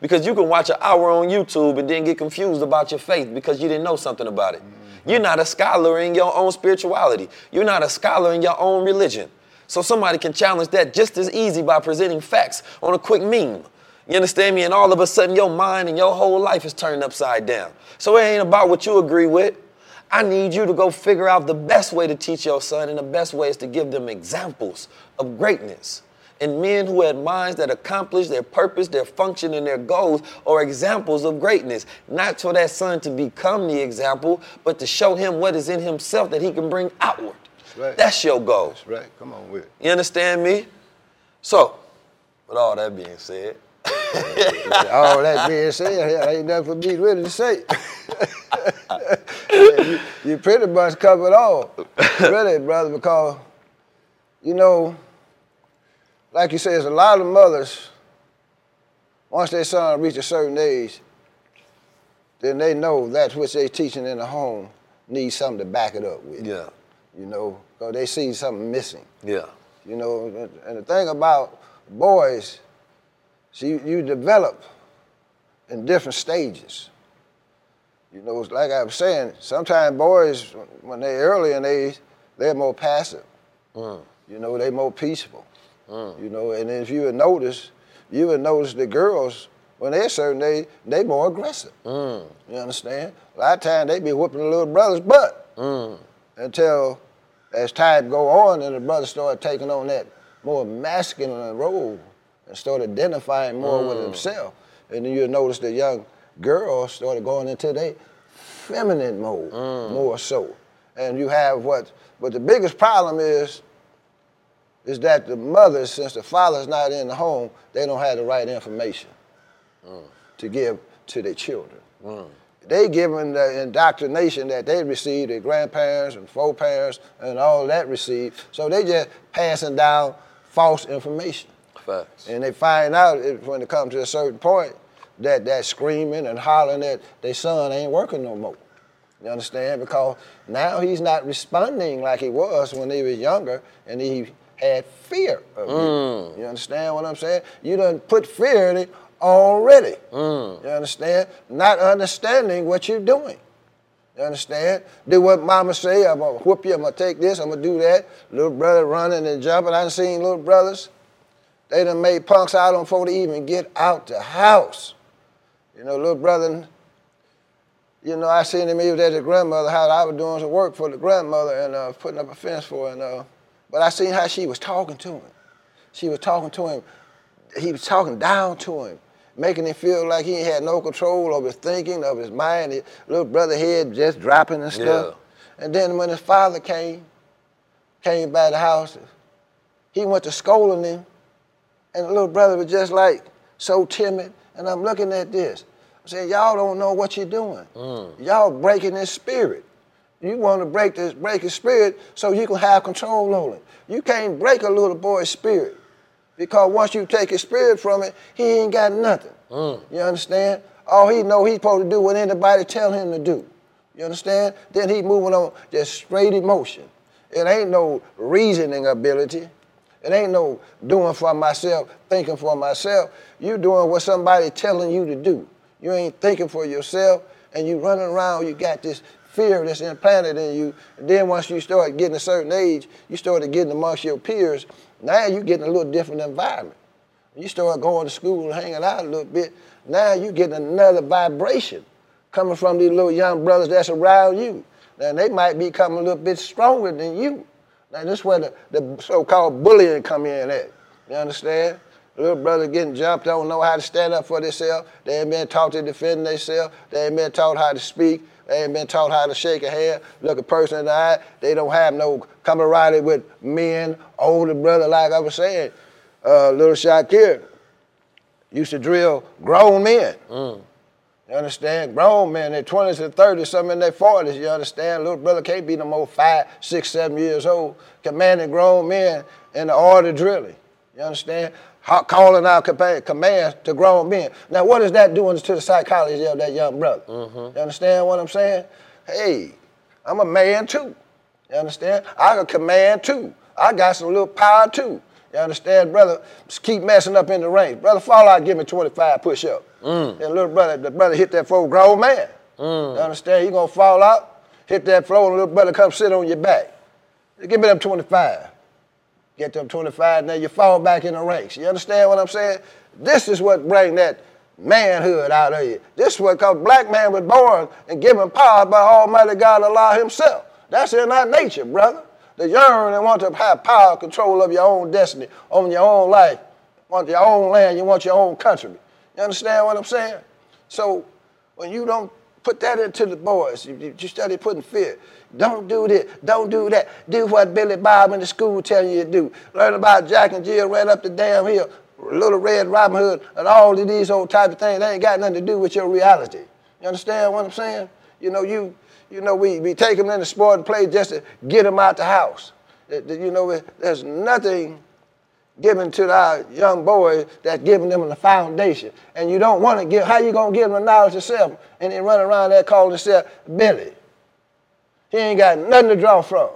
Because you can watch an hour on YouTube and then get confused about your faith because you didn't know something about it. Mm-hmm. You're not a scholar in your own spirituality. You're not a scholar in your own religion. So somebody can challenge that just as easy by presenting facts on a quick meme. You understand me? And all of a sudden, your mind and your whole life is turned upside down. So it ain't about what you agree with. I need you to go figure out the best way to teach your son, and the best way is to give them examples of greatness. And men who had minds that accomplish their purpose, their function, and their goals are examples of greatness. Not for that son to become the example, but to show him what is in himself that he can bring outward. That's, right. That's your goal. That's right. Come on with it. You understand me? So, with all that being said, All that being said, here ain't nothing for me really to say. you, you pretty much covered all, really, brother, because you know, like you say, there's a lot of mothers. Once their son reach a certain age, then they know that what they teaching in the home needs something to back it up with. Yeah. You know, because they see something missing. Yeah. You know, and the thing about boys, see, you develop in different stages. You know, it's like I was saying, sometimes boys, when they're early in age, they're more passive. Mm. You know, they're more peaceful. Mm. You know, and if you would notice, you would notice the girls, when they're certain age, they more aggressive. Mm. You understand? A lot of times they be whooping the little brother's butt Mm. until as time go on and the brother start taking on that more masculine role and start identifying more with mm. himself. And then you'll notice the young girls started going into their feminine mode mm. more so. And you have what, but the biggest problem is, is that the mothers, since the father's not in the home, they don't have the right information mm. to give to their children. They given the indoctrination that they received, their grandparents and foreparents and all that received. So they just passing down false information. Facts. And they find out if, when it comes to a certain point that that screaming and hollering that their son ain't working no more. You understand? Because now he's not responding like he was when he was younger and he had fear of you. Mm. You understand what I'm saying? You done put fear in it already. Mm. You understand? Not understanding what you're doing. You understand? Do what mama say, I'm gonna whoop you, I'm gonna take this, I'm gonna do that. Little brother running and jumping. I done seen little brothers, they done made punks out on before they even get out the house. You know, little brother, you know, I seen him, he was at his grandmother house. I was doing some work for the grandmother and uh, putting up a fence for her. And, uh, but I seen how she was talking to him. She was talking to him, he was talking down to him, making him feel like he had no control of his thinking, of his mind. His little brother head just dropping and stuff. And then when his father came, came by the house, he went to scolding him, and the little brother was just like so timid. And I'm looking at this. I'm saying, y'all don't know what you're doing. Mm. Y'all breaking his spirit. You want to break this, break his spirit so you can have control over it. You can't break a little boy's spirit because once you take his spirit from it, he ain't got nothing. Mm. You understand? All he know he's supposed to do what anybody tell him to do. You understand? Then he moving on just straight emotion. It ain't no reasoning ability. It ain't no doing for myself, thinking for myself. You doing what somebody telling you to do. You ain't thinking for yourself, and you running around. You got this fear that's implanted in you. And then once you start getting a certain age, you started getting amongst your peers. Now you getting a little different environment. You start going to school and hanging out a little bit. Now you getting another vibration coming from these little young brothers that's around you. Now they might become a little bit stronger than you. Now this is where the, the so-called bullying come in at. You understand? Little brother getting jumped, don't know how to stand up for themselves. They ain't been taught to defend themselves. They ain't been taught how to speak. They ain't been taught how to shake a hand, look a person in the eye. They don't have no camaraderie with men, older brother, like I was saying. Uh, little Shakir used to drill grown men. You understand? Grown men, their 20s and 30s, some in their 40s, you understand? Little brother can't be no more five, six, seven years old, commanding grown men in the order drilling. You understand? Ho- Calling out command- commands to grown men. Now, what is that doing to the psychology of that young brother? Mm-hmm. You understand what I'm saying? Hey, I'm a man too. You understand? I can command too. I got some little power too. You understand, brother? Just keep messing up in the range. Brother, fall out, give me 25 push up. Mm. And little brother, the brother hit that floor, grown man. Mm. You understand? He gonna fall out, hit that floor, and little brother come sit on your back. Give me them 25. Get them 25, now you fall back in the ranks. You understand what I'm saying? This is what bring that manhood out of you. This is what cause black man was born and given power by Almighty God Allah Himself. That's in our nature, brother. To yearn and want to have power, control of your own destiny, on your own life, want your own land, you want your own country. You understand what I'm saying? So when you don't put that into the boys, you, you- study putting fear. Don't do this, don't do that. Do what Billy Bob in the school telling you to do. Learn about Jack and Jill right up the damn hill. Little Red Robin Hood and all of these old type of things, they ain't got nothing to do with your reality. You understand what I'm saying? You know, you you know, we, we take them in the sport and play just to get them out the house. You know, there's nothing given to our young boys that's giving them the foundation. And you don't want to give, how you going to give them the knowledge yourself and then run around there calling himself Billy? He ain't got nothing to draw from.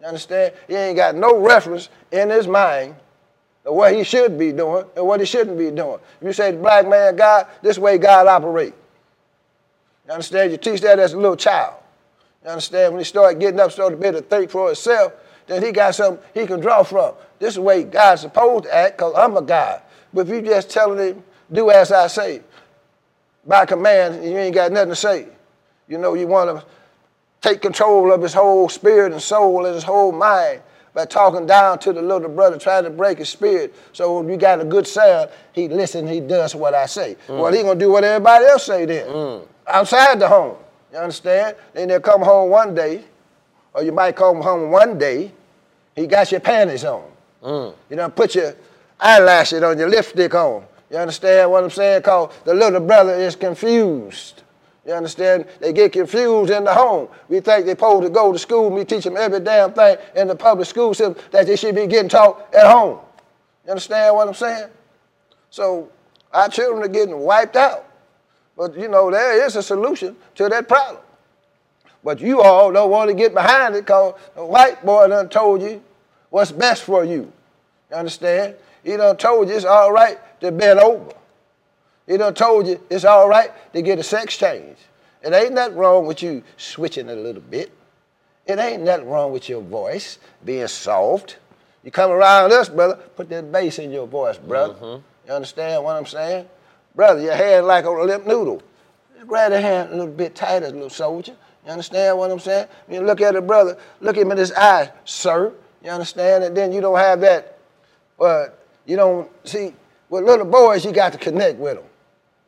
You understand? He ain't got no reference in his mind of what he should be doing and what he shouldn't be doing. If you say the black man God, this way God operates. You understand? You teach that as a little child. You understand? When he start getting up, start to be able to think for himself, then he got something he can draw from. This is the way God's supposed to act, because I'm a God. But if you just telling him, do as I say, by command, you ain't got nothing to say. You know, you want to take control of his whole spirit and soul and his whole mind by talking down to the little brother, trying to break his spirit. So when you got a good sound, he listens, he does what I say. Mm. Well, he gonna do what everybody else say then. Mm. Outside the home. You understand? Then they'll come home one day, or you might come home one day, he got your panties on. Mm. You know, put your eyelashes on, your lipstick on. You understand what I'm saying? Because the little brother is confused. You understand? They get confused in the home. We think they're supposed to go to school. We teach them every damn thing in the public school system that they should be getting taught at home. You understand what I'm saying? So our children are getting wiped out. But you know, there is a solution to that problem. But you all don't want to get behind it because the white boy done told you what's best for you. You understand? He done told you it's all right to bend over. He done told you it's all right to get a sex change. It ain't nothing wrong with you switching a little bit. It ain't nothing wrong with your voice being soft. You come around us, brother, put that bass in your voice, brother. Mm-hmm. You understand what I'm saying? Brother, your hand like a limp noodle. Just grab the hand a little bit tighter, little soldier. You understand what I'm saying? You look at a brother, look him in his eyes, sir. You understand? And then you don't have that, but you don't see with little boys, you got to connect with them.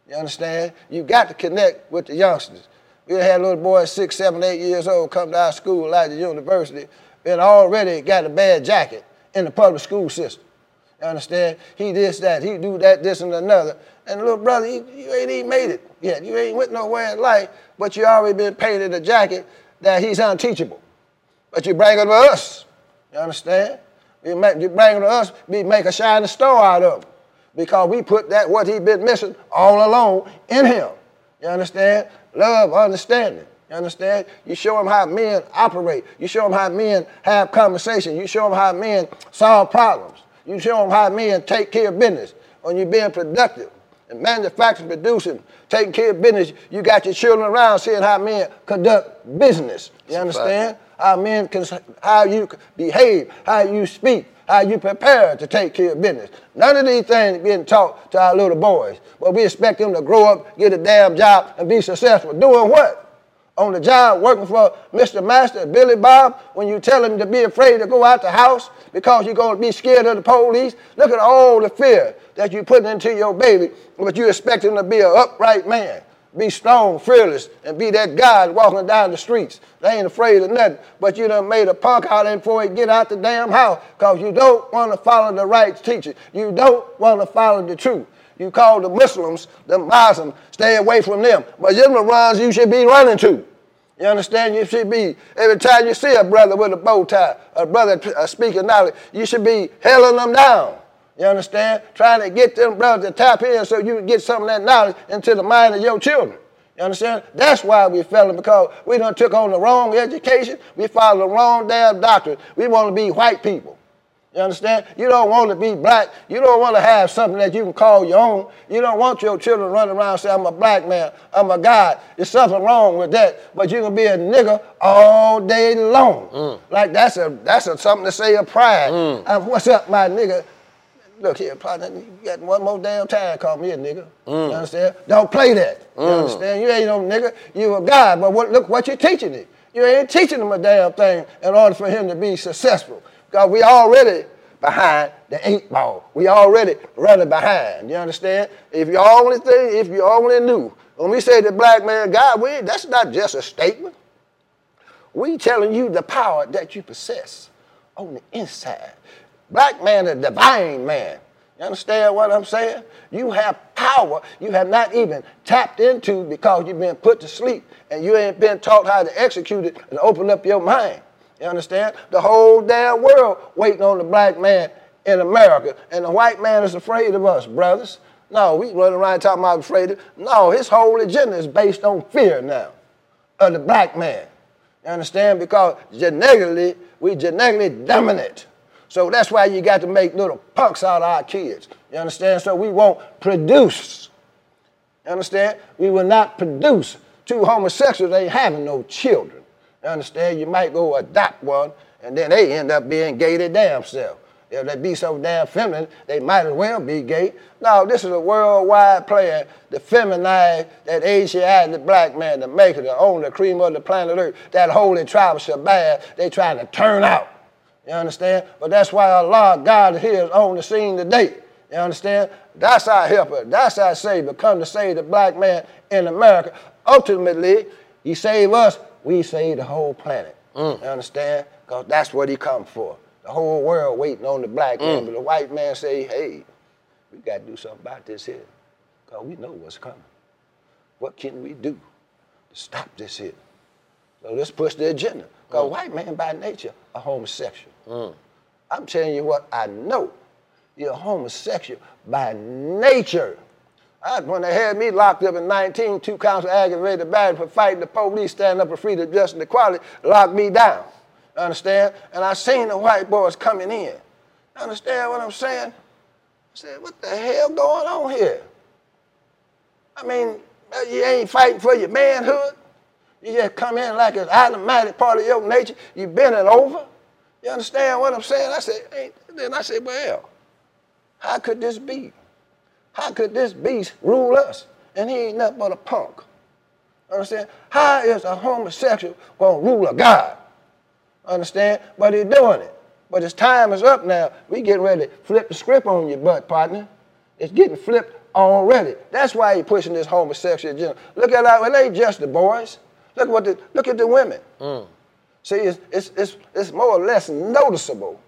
You understand? You got to connect with the youngsters. We had little boys six, seven, eight years old come to our school, like the university, and already got a bad jacket in the public school system. You understand? He this, that, he do that, this, and another. And little brother, you, you ain't even made it yet. You ain't went nowhere in life, but you already been painted a jacket that he's unteachable. But you bring it to us. You understand? You, make, you bring to us, we make a shining star out of him. Because we put that, what he been missing all along in him. You understand? Love, understanding. You understand? You show them how men operate. You show them how men have conversation. You show them how men solve problems. You show them how men take care of business when you're being productive and manufacturing, producing, taking care of business. You got your children around seeing how men conduct business. You understand? How men, can, how you behave, how you speak, how you prepare to take care of business. None of these things being taught to our little boys. But we expect them to grow up, get a damn job, and be successful. Doing what? On the job, working for Mr. Master, Billy Bob, when you tell him to be afraid to go out the house because you're going to be scared of the police. Look at all the fear that you put into your baby, but you expect him to be an upright man be strong, fearless, and be that guy walking down the streets. They ain't afraid of nothing. But you done made a punk out of him before he get out the damn house because you don't want to follow the right teaching. You don't want to follow the truth. You call the Muslims, the Muslims, stay away from them. But them the ones you should be running to. You understand? You should be, every time you see a brother with a bow tie, a brother uh, speaking knowledge, you should be hailing them down. You understand? Trying to get them brothers to tap in so you can get some of that knowledge into the mind of your children. You understand? That's why we failing because we done took on the wrong education. We follow the wrong damn doctrine. We want to be white people. You understand? You don't want to be black. You don't want to have something that you can call your own. You don't want your children running around saying, I'm a black man, I'm a God. There's something wrong with that. But you can be a nigga all day long. Mm. Like that's a that's a, something to say of pride. Mm. what's up, my nigga? Look here, partner, you got one more damn time, call me a nigga. Mm. You understand? Don't play that. Mm. You understand? You ain't no nigga, you a guy, but what, look what you're teaching it. You ain't teaching him a damn thing in order for him to be successful. Because we already behind the eight ball. We already running behind. You understand? If you only thing, if you only knew, when we say the black man God, we, that's not just a statement. We telling you the power that you possess on the inside. Black man, a divine man. You understand what I'm saying? You have power you have not even tapped into because you've been put to sleep and you ain't been taught how to execute it and open up your mind. You understand? The whole damn world waiting on the black man in America, and the white man is afraid of us, brothers. No, we run around talking about afraid of. No, his whole agenda is based on fear now of the black man. You understand? Because genetically, we genetically dominant. So that's why you got to make little punks out of our kids. You understand? So we won't produce. You understand? We will not produce. Two homosexuals ain't having no children. You understand? You might go adopt one, and then they end up being gay their damn self. If they be so damn feminine, they might as well be gay. No, this is a worldwide plan to feminize that Asiatic the black man, the maker, the owner, the cream of the planet Earth, that holy tribe of Shabazz, they trying to turn out. You understand? But that's why Allah, God here is on the scene today. You understand? That's our helper. That's our savior. Come to save the black man in America. Ultimately, he saved us, we save the whole planet. Mm. You understand? Because that's what he come for. The whole world waiting on the black man, mm. but the white man say, hey, we got to do something about this here. Because we know what's coming. What can we do to stop this here? So let's push the agenda. Because mm. white man by nature are homosexual. Mm. I'm telling you what I know. You're homosexual by nature. I, when they had me locked up in 19, two counts of aggravated battery for fighting the police, standing up for freedom, justice, and equality, locked me down. Understand? And I seen the white boys coming in. Understand what I'm saying? I said, what the hell going on here? I mean, you ain't fighting for your manhood. You just come in like it's automatic part of your nature. You bend it over. You understand what I'm saying? I said, hey. then I said, well, how could this be? How could this beast rule us? And he ain't nothing but a punk. Understand? How is a homosexual gonna rule a God? Understand? But he's doing it. But his time is up now. We getting ready to flip the script on your butt, partner. It's getting flipped already. That's why he pushing this homosexual agenda. Look at that. It ain't just the boys. Look what the, look at the women. Mm. See, it's, it's, it's, it's more or less noticeable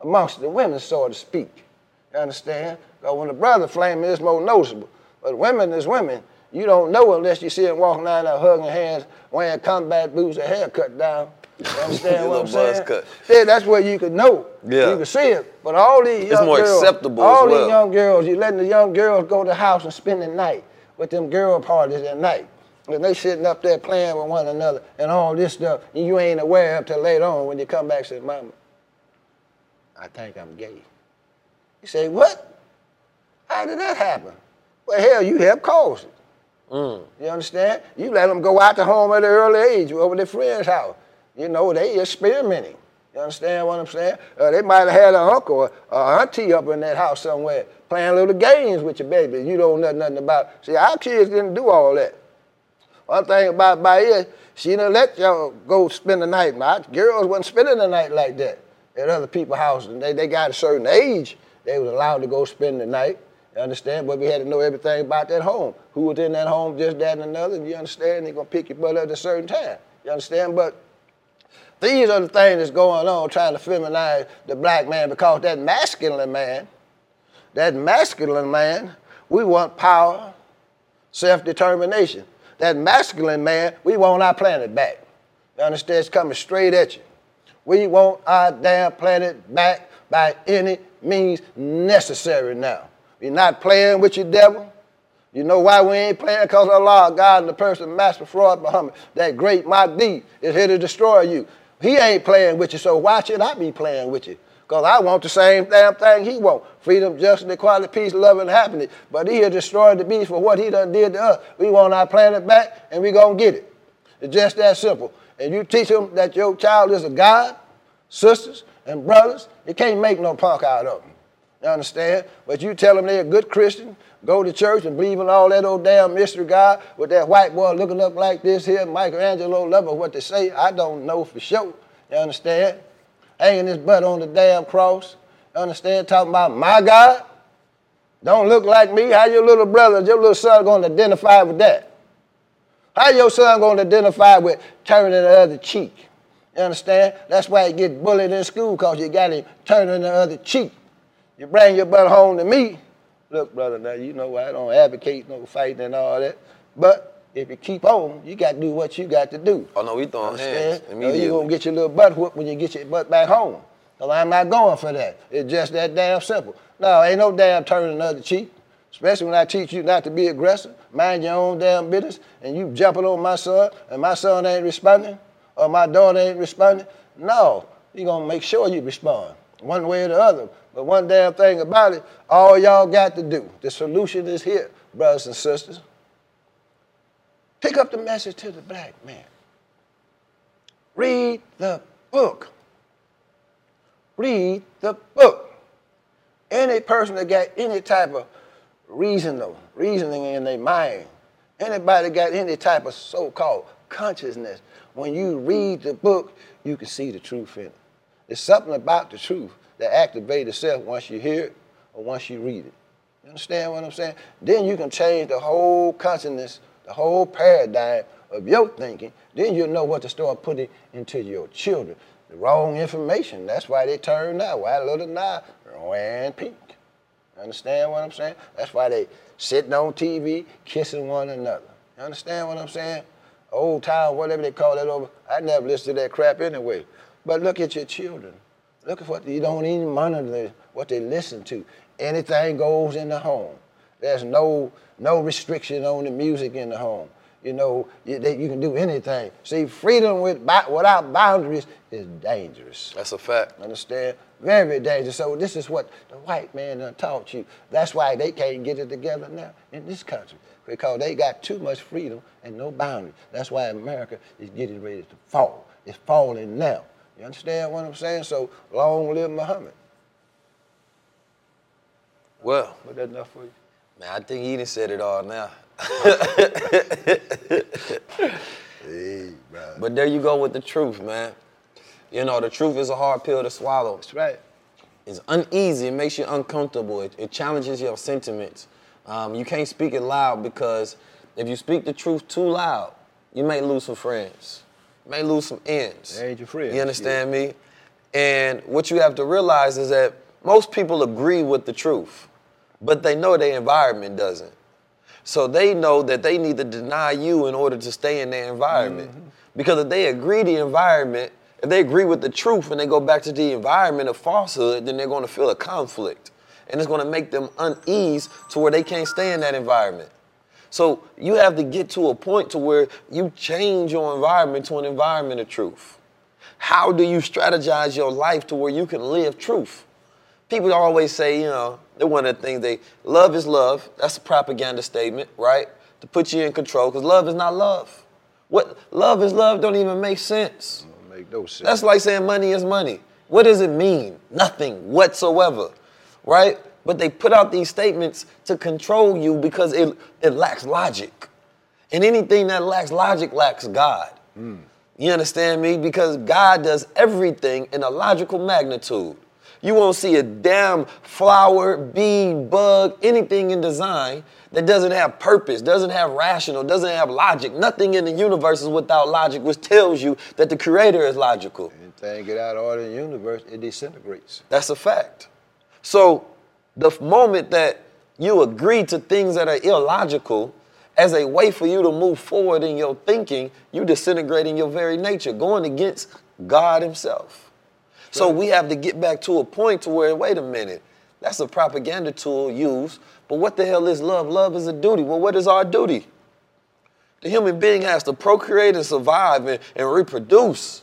amongst the women, so to speak. You understand? Because when the brother flame is more noticeable. But women is women. You don't know unless you see them walking down there hugging hands, wearing combat boots, their hair cut down. You understand what I'm saying? Cut. Yeah, that's where you could know. Yeah. You can see it. But all these young it's more girls, acceptable all well. these young girls, you letting the young girls go to the house and spend the night with them girl parties at night. And they sitting up there playing with one another and all this stuff, and you ain't aware up till later on when you come back and say, Mama, I think I'm gay. You say, What? How did that happen? Well, hell, you helped cause it. Mm. You understand? You let them go out to home at an early age over their friend's house. You know, they experimenting. You understand what I'm saying? Uh, they might have had an uncle or an auntie up in that house somewhere playing little games with your baby. You don't know nothing about. See, our kids didn't do all that. One thing about here, she didn't let y'all go spend the night. My girls wasn't spending the night like that at other people's houses. They, they got a certain age, they was allowed to go spend the night. You understand? But we had to know everything about that home. Who was in that home, just that and another. You understand? They're gonna pick your butt up at a certain time. You understand? But these are the things that's going on trying to feminize the black man because that masculine man, that masculine man, we want power, self-determination. That masculine man, we want our planet back. You understand? It's coming straight at you. We want our damn planet back by any means necessary now. We're not playing with your devil. You know why we ain't playing? Because Allah, God, and the person, Master Fard Muhammad, that great Mahdi, is here to destroy you. He ain't playing with you, so why should I be playing with you? Because I want the same damn thing he want. Freedom, justice, equality, peace, love, and happiness. But he has destroyed the beast for what he done did to us. We want our planet back, and we going to get it. It's just that simple. And you teach them that your child is a God, sisters and brothers, you can't make no punk out of them. You understand? But you tell them they're a good Christian, go to church and believe in all that old damn mystery God with that white boy looking up like this here, Michelangelo level, what they say, I don't know for sure. You understand? Hanging his butt on the damn cross. Understand? Talking about my God. Don't look like me. How your little brother, your little son going to identify with that? How your son going to identify with turning the other cheek? You understand? That's why he get bullied in school because you got him turning the other cheek. You bring your butt home to me. Look, brother, now you know I don't advocate no fighting and all that. But if you keep on, you got to do what you got to do. Oh no, we throwing hands immediately. You're going to get your little butt whooped when you get your butt back home. So I'm not going for that. It's just that damn simple. No, ain't no damn turning the other cheek. Especially when I teach you not to be aggressive, mind your own damn business, and you jumping on my son, and my son ain't responding, or my daughter ain't responding. No, you gonna make sure you respond, one way or the other. But one damn thing about it, all y'all got to do, the solution is here, brothers and sisters. Pick up the message to the black man. Read the book. Read the book. Any person that got any type of reasoning, reasoning in their mind, anybody got any type of so-called consciousness, when you read the book, you can see the truth in it. There's something about the truth that activates itself once you hear it or once you read it. You understand what I'm saying? Then you can change the whole consciousness, the whole paradigm of your thinking. Then you'll know what to start putting into your children. The wrong information. That's why they turned out. Why Lil Nas wearing pink. Understand what I'm saying? That's why they sitting on TV kissing one another. You understand what I'm saying? Old town, whatever they call it over. I never listened to that crap anyway. But look at your children. Look at what you don't even monitor what they listen to. Anything goes in the home. There's no no restriction on the music in the home. You know you, that you can do anything. See, freedom with, without boundaries is dangerous. That's a fact. Understand? Very dangerous. So this is what the white man done taught you. That's why they can't get it together now in this country because they got too much freedom and no boundaries. That's why America is getting ready to fall. It's falling now. You understand what I'm saying? So long live Muhammad. Well, Was that enough for you? Man, I think he done said it all now. Hey. But there you go with the truth, man. You know, the truth is a hard pill to swallow. That's right. It's uneasy. It makes you uncomfortable. It, it challenges your sentiments. Um, you can't speak it loud because if you speak the truth too loud, you may lose some friends. You may lose some ends. They ain't your friends, You understand me? And what you have to realize is that most people agree with the truth, but they know their environment doesn't. So they know that they need to deny you in order to stay in their environment. Mm-hmm. Because if they agree the environment, if they agree with the truth and they go back to the environment of falsehood, then they're going to feel a conflict. And it's going to make them unease to where they can't stay in that environment. So you have to get to a point to where you change your environment to an environment of truth. How do you strategize your life to where you can live truth? People always say, you know, they're one of the things they love is love. That's a propaganda statement, right? To put you in control, because love is not love. What love is love don't even make sense. Don't make no sense. That's like saying money is money. What does it mean? Nothing whatsoever, right? But they put out these statements to control you because it, it lacks logic. And anything that lacks logic lacks God. Hmm. You understand me? Because God does everything in a logical magnitude. You won't see a damn flower, bee, bug, anything in design that doesn't have purpose, doesn't have rational, doesn't have logic. Nothing in the universe is without logic, which tells you that the creator is logical. Anything get out of order in the universe, it disintegrates. That's a fact. So the moment that you agree to things that are illogical as a way for you to move forward in your thinking, you disintegrating your very nature, going against God Himself. So we have to get back to a point to where, wait a minute, that's a propaganda tool used, but what the hell is love? Love is a duty. Well, what is our duty? The human being has to procreate and survive and, and reproduce.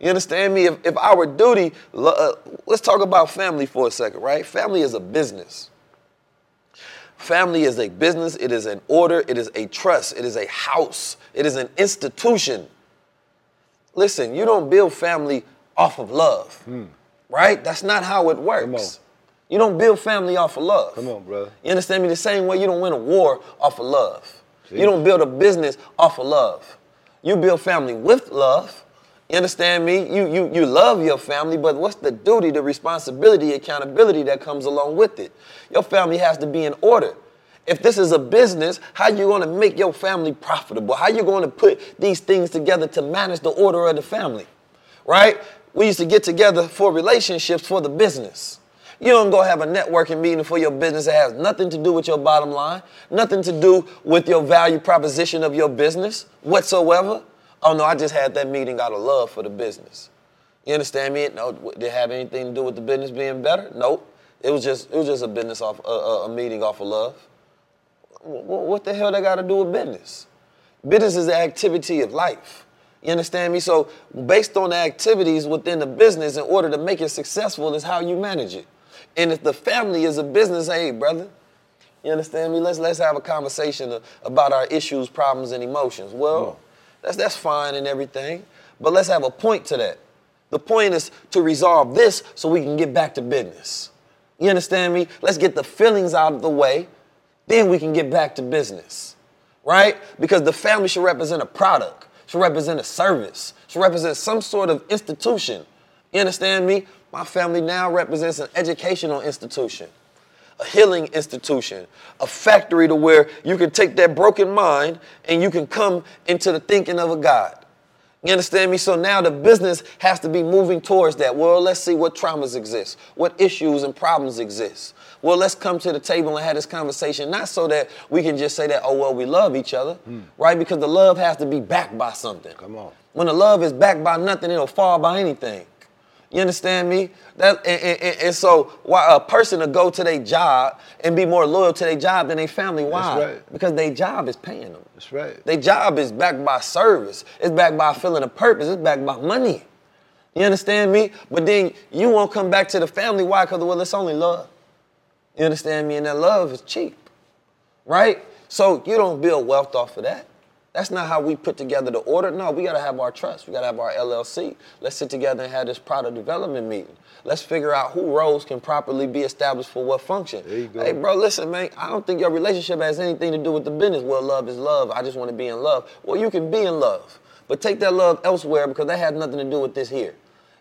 You understand me? If, if our duty, uh, let's talk about family for a second, right? Family is a business. Family is a business, it is an order, it is a trust, it is a house, it is an institution. Listen, you don't build family off of love, hmm. right? That's not how it works. You don't build family off of love. Come on, brother. You understand me? The same way you don't win a war off of love. See? You don't build a business off of love. You build family with love. You understand me? You, you, you love your family, but what's the duty, the responsibility, accountability that comes along with it? Your family has to be in order. If this is a business, how you going to make your family profitable? How you going to put these things together to manage the order of the family? Right? We used to get together for relationships for the business. You don't go have a networking meeting for your business that has nothing to do with your bottom line, nothing to do with your value proposition of your business whatsoever. Oh no, I just had that meeting out of love for the business. You understand me? No, did it have anything to do with the business being better? Nope. It was just it was just a business off a, a meeting off of love. What the hell they got to do with business? Business is the activity of life. You understand me? So based on the activities within the business, in order to make it successful, is how you manage it. And if the family is a business, hey brother, you understand me? Let's let's have a conversation about our issues, problems, and emotions. Well, that's that's fine and everything, but let's have a point to that. The point is to resolve this so we can get back to business. You understand me? Let's get the feelings out of the way, then we can get back to business. Right? Because the family should represent a product, should represent a service, should represent some sort of institution. You understand me? My family now represents an educational institution, a healing institution, a factory to where you can take that broken mind and you can come into the thinking of a God. You understand me? So now the business has to be moving towards that. Well, let's see what traumas exist, what issues and problems exist. Well, let's come to the table and have this conversation, not so that we can just say that, oh, well, we love each other, mm. right? Because the love has to be backed by something. Come on. When the love is backed by nothing, it'll fall by anything. You understand me? That and, and, and, so why a person to go to their job and be more loyal to their job than their family? Why? Right. Because their job is paying them. That's right. Their job is backed by service. It's backed by feeling a purpose. It's backed by money. You understand me? But then you won't come back to the family. Why? Because well, it's only love. You understand me? And that love is cheap, right? So you don't build wealth off of that. That's not how we put together the order. No, we got to have our trust. We got to have our LLC. Let's sit together and have this product development meeting. Let's figure out who roles can properly be established for what function. There you go. Hey, bro, listen, man. I don't think your relationship has anything to do with the business. Well, love is love. I just want to be in love. Well, you can be in love, but take that love elsewhere because that has nothing to do with this here.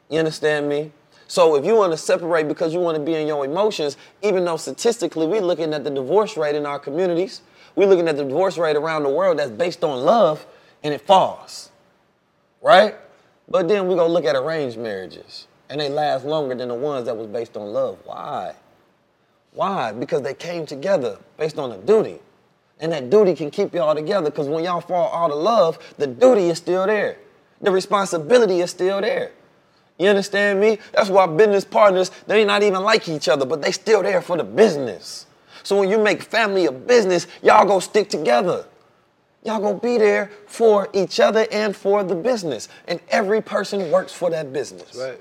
You understand me? So if you want to separate because you want to be in your emotions, even though statistically we're looking at the divorce rate in our communities, we're looking at the divorce rate around the world that's based on love and it falls. Right? But then we're to look at arranged marriages and they last longer than the ones that was based on love. Why? Why? Because they came together based on a duty. And that duty can keep y'all together because when y'all fall out of love, the duty is still there. The responsibility is still there. You understand me? That's why business partners, they not even like each other, but they still there for the business. So when you make family a business, y'all go stick together. Y'all gonna be there for each other and for the business. And every person works for that business. Right.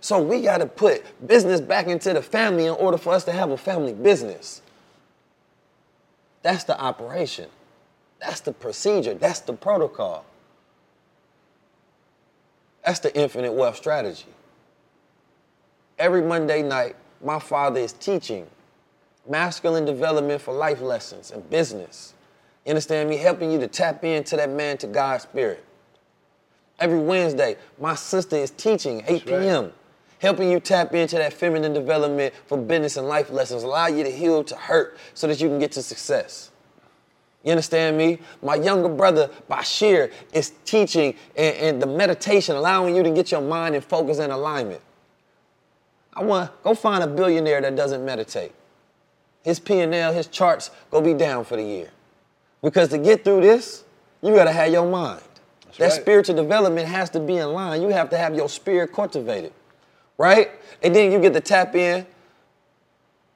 So we gotta put business back into the family in order for us to have a family business. That's the operation. That's the procedure. That's the protocol. That's the infinite wealth strategy. Every Monday night, my father is teaching masculine development for life lessons and business. You understand me? Helping you to tap into that man to God spirit. Every Wednesday, my sister is teaching, 8 p.m., helping you tap into that feminine development for business and life lessons, allow you to heal to hurt so that you can get to success. You understand me? My younger brother, Bashir, is teaching and, and the meditation, allowing you to get your mind in focus and alignment. I want go find a billionaire that doesn't meditate his P&L, his charts go be down for the year. Because to get through this, you gotta have your mind. That's that right. spiritual development has to be in line. You have to have your spirit cultivated, right? And then you get to tap in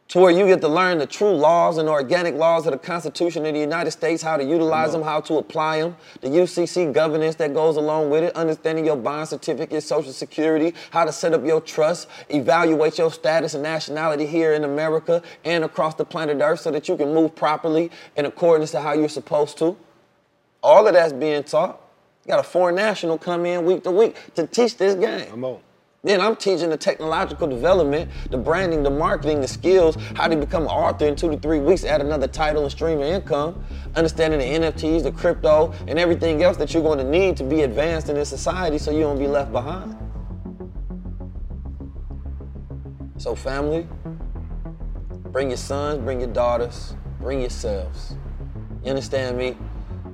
to where you get to learn the true laws and organic laws of the Constitution of the United States, how to utilize them, how to apply them, the UCC governance that goes along with it, understanding your bond certificate, Social Security, how to set up your trust, evaluate your status and nationality here in America and across the planet Earth so that you can move properly in accordance to how you're supposed to. All of that's being taught. You got a foreign national come in week to week to teach this game. Come on. Then I'm teaching the technological development, the branding, the marketing, the skills, how to become an author in two to three weeks, add another title and stream of income, understanding the NFTs, the crypto, and everything else that you're going to need to be advanced in this society so you don't be left behind. So, family, bring your sons, bring your daughters, bring yourselves. You understand me?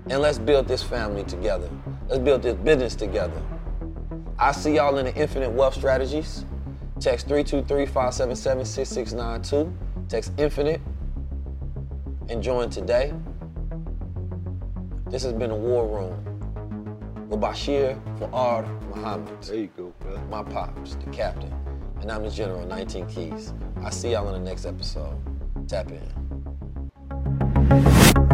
And let's build this family together. Let's build this business together. I see y'all in the infinite wealth strategies. Text 323-577-6692. Text infinite and join today. This has been a war room with Bashir Fuad Muhammad. There you go, bro. My pops, the captain. And I'm the general, 19 Keys. I'll see y'all in the next episode. Tap in.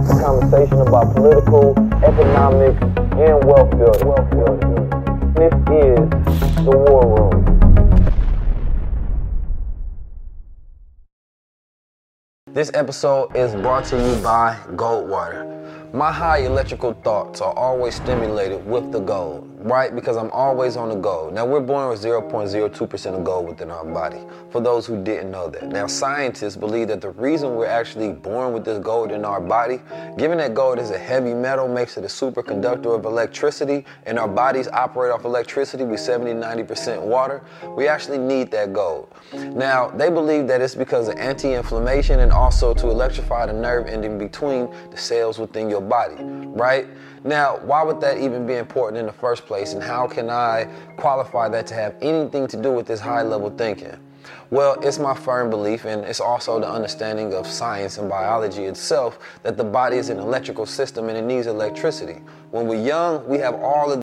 Conversation about political, economic, and wealth building. Wealth building. This is the War Room. This episode is brought to you by Goldwater. My high electrical thoughts are always stimulated with the gold, right? Because I'm always on the go. Now, we're born with 0.02% of gold within our body, for those who didn't know that. Now, scientists believe that the reason we're actually born with this gold in our body, given that gold is a heavy metal, makes it a superconductor of electricity, and our bodies operate off electricity with 70 90% water, we actually need that gold. Now, they believe that it's because of anti inflammation and also to electrify the nerve ending between the cells within your body, right? Now, why would that even be important in the first place, and how can I qualify that to have anything to do with this high level thinking? Well, it's my firm belief, and it's also the understanding of science and biology itself, that the body is an electrical system and it needs electricity. When we're young, we have all of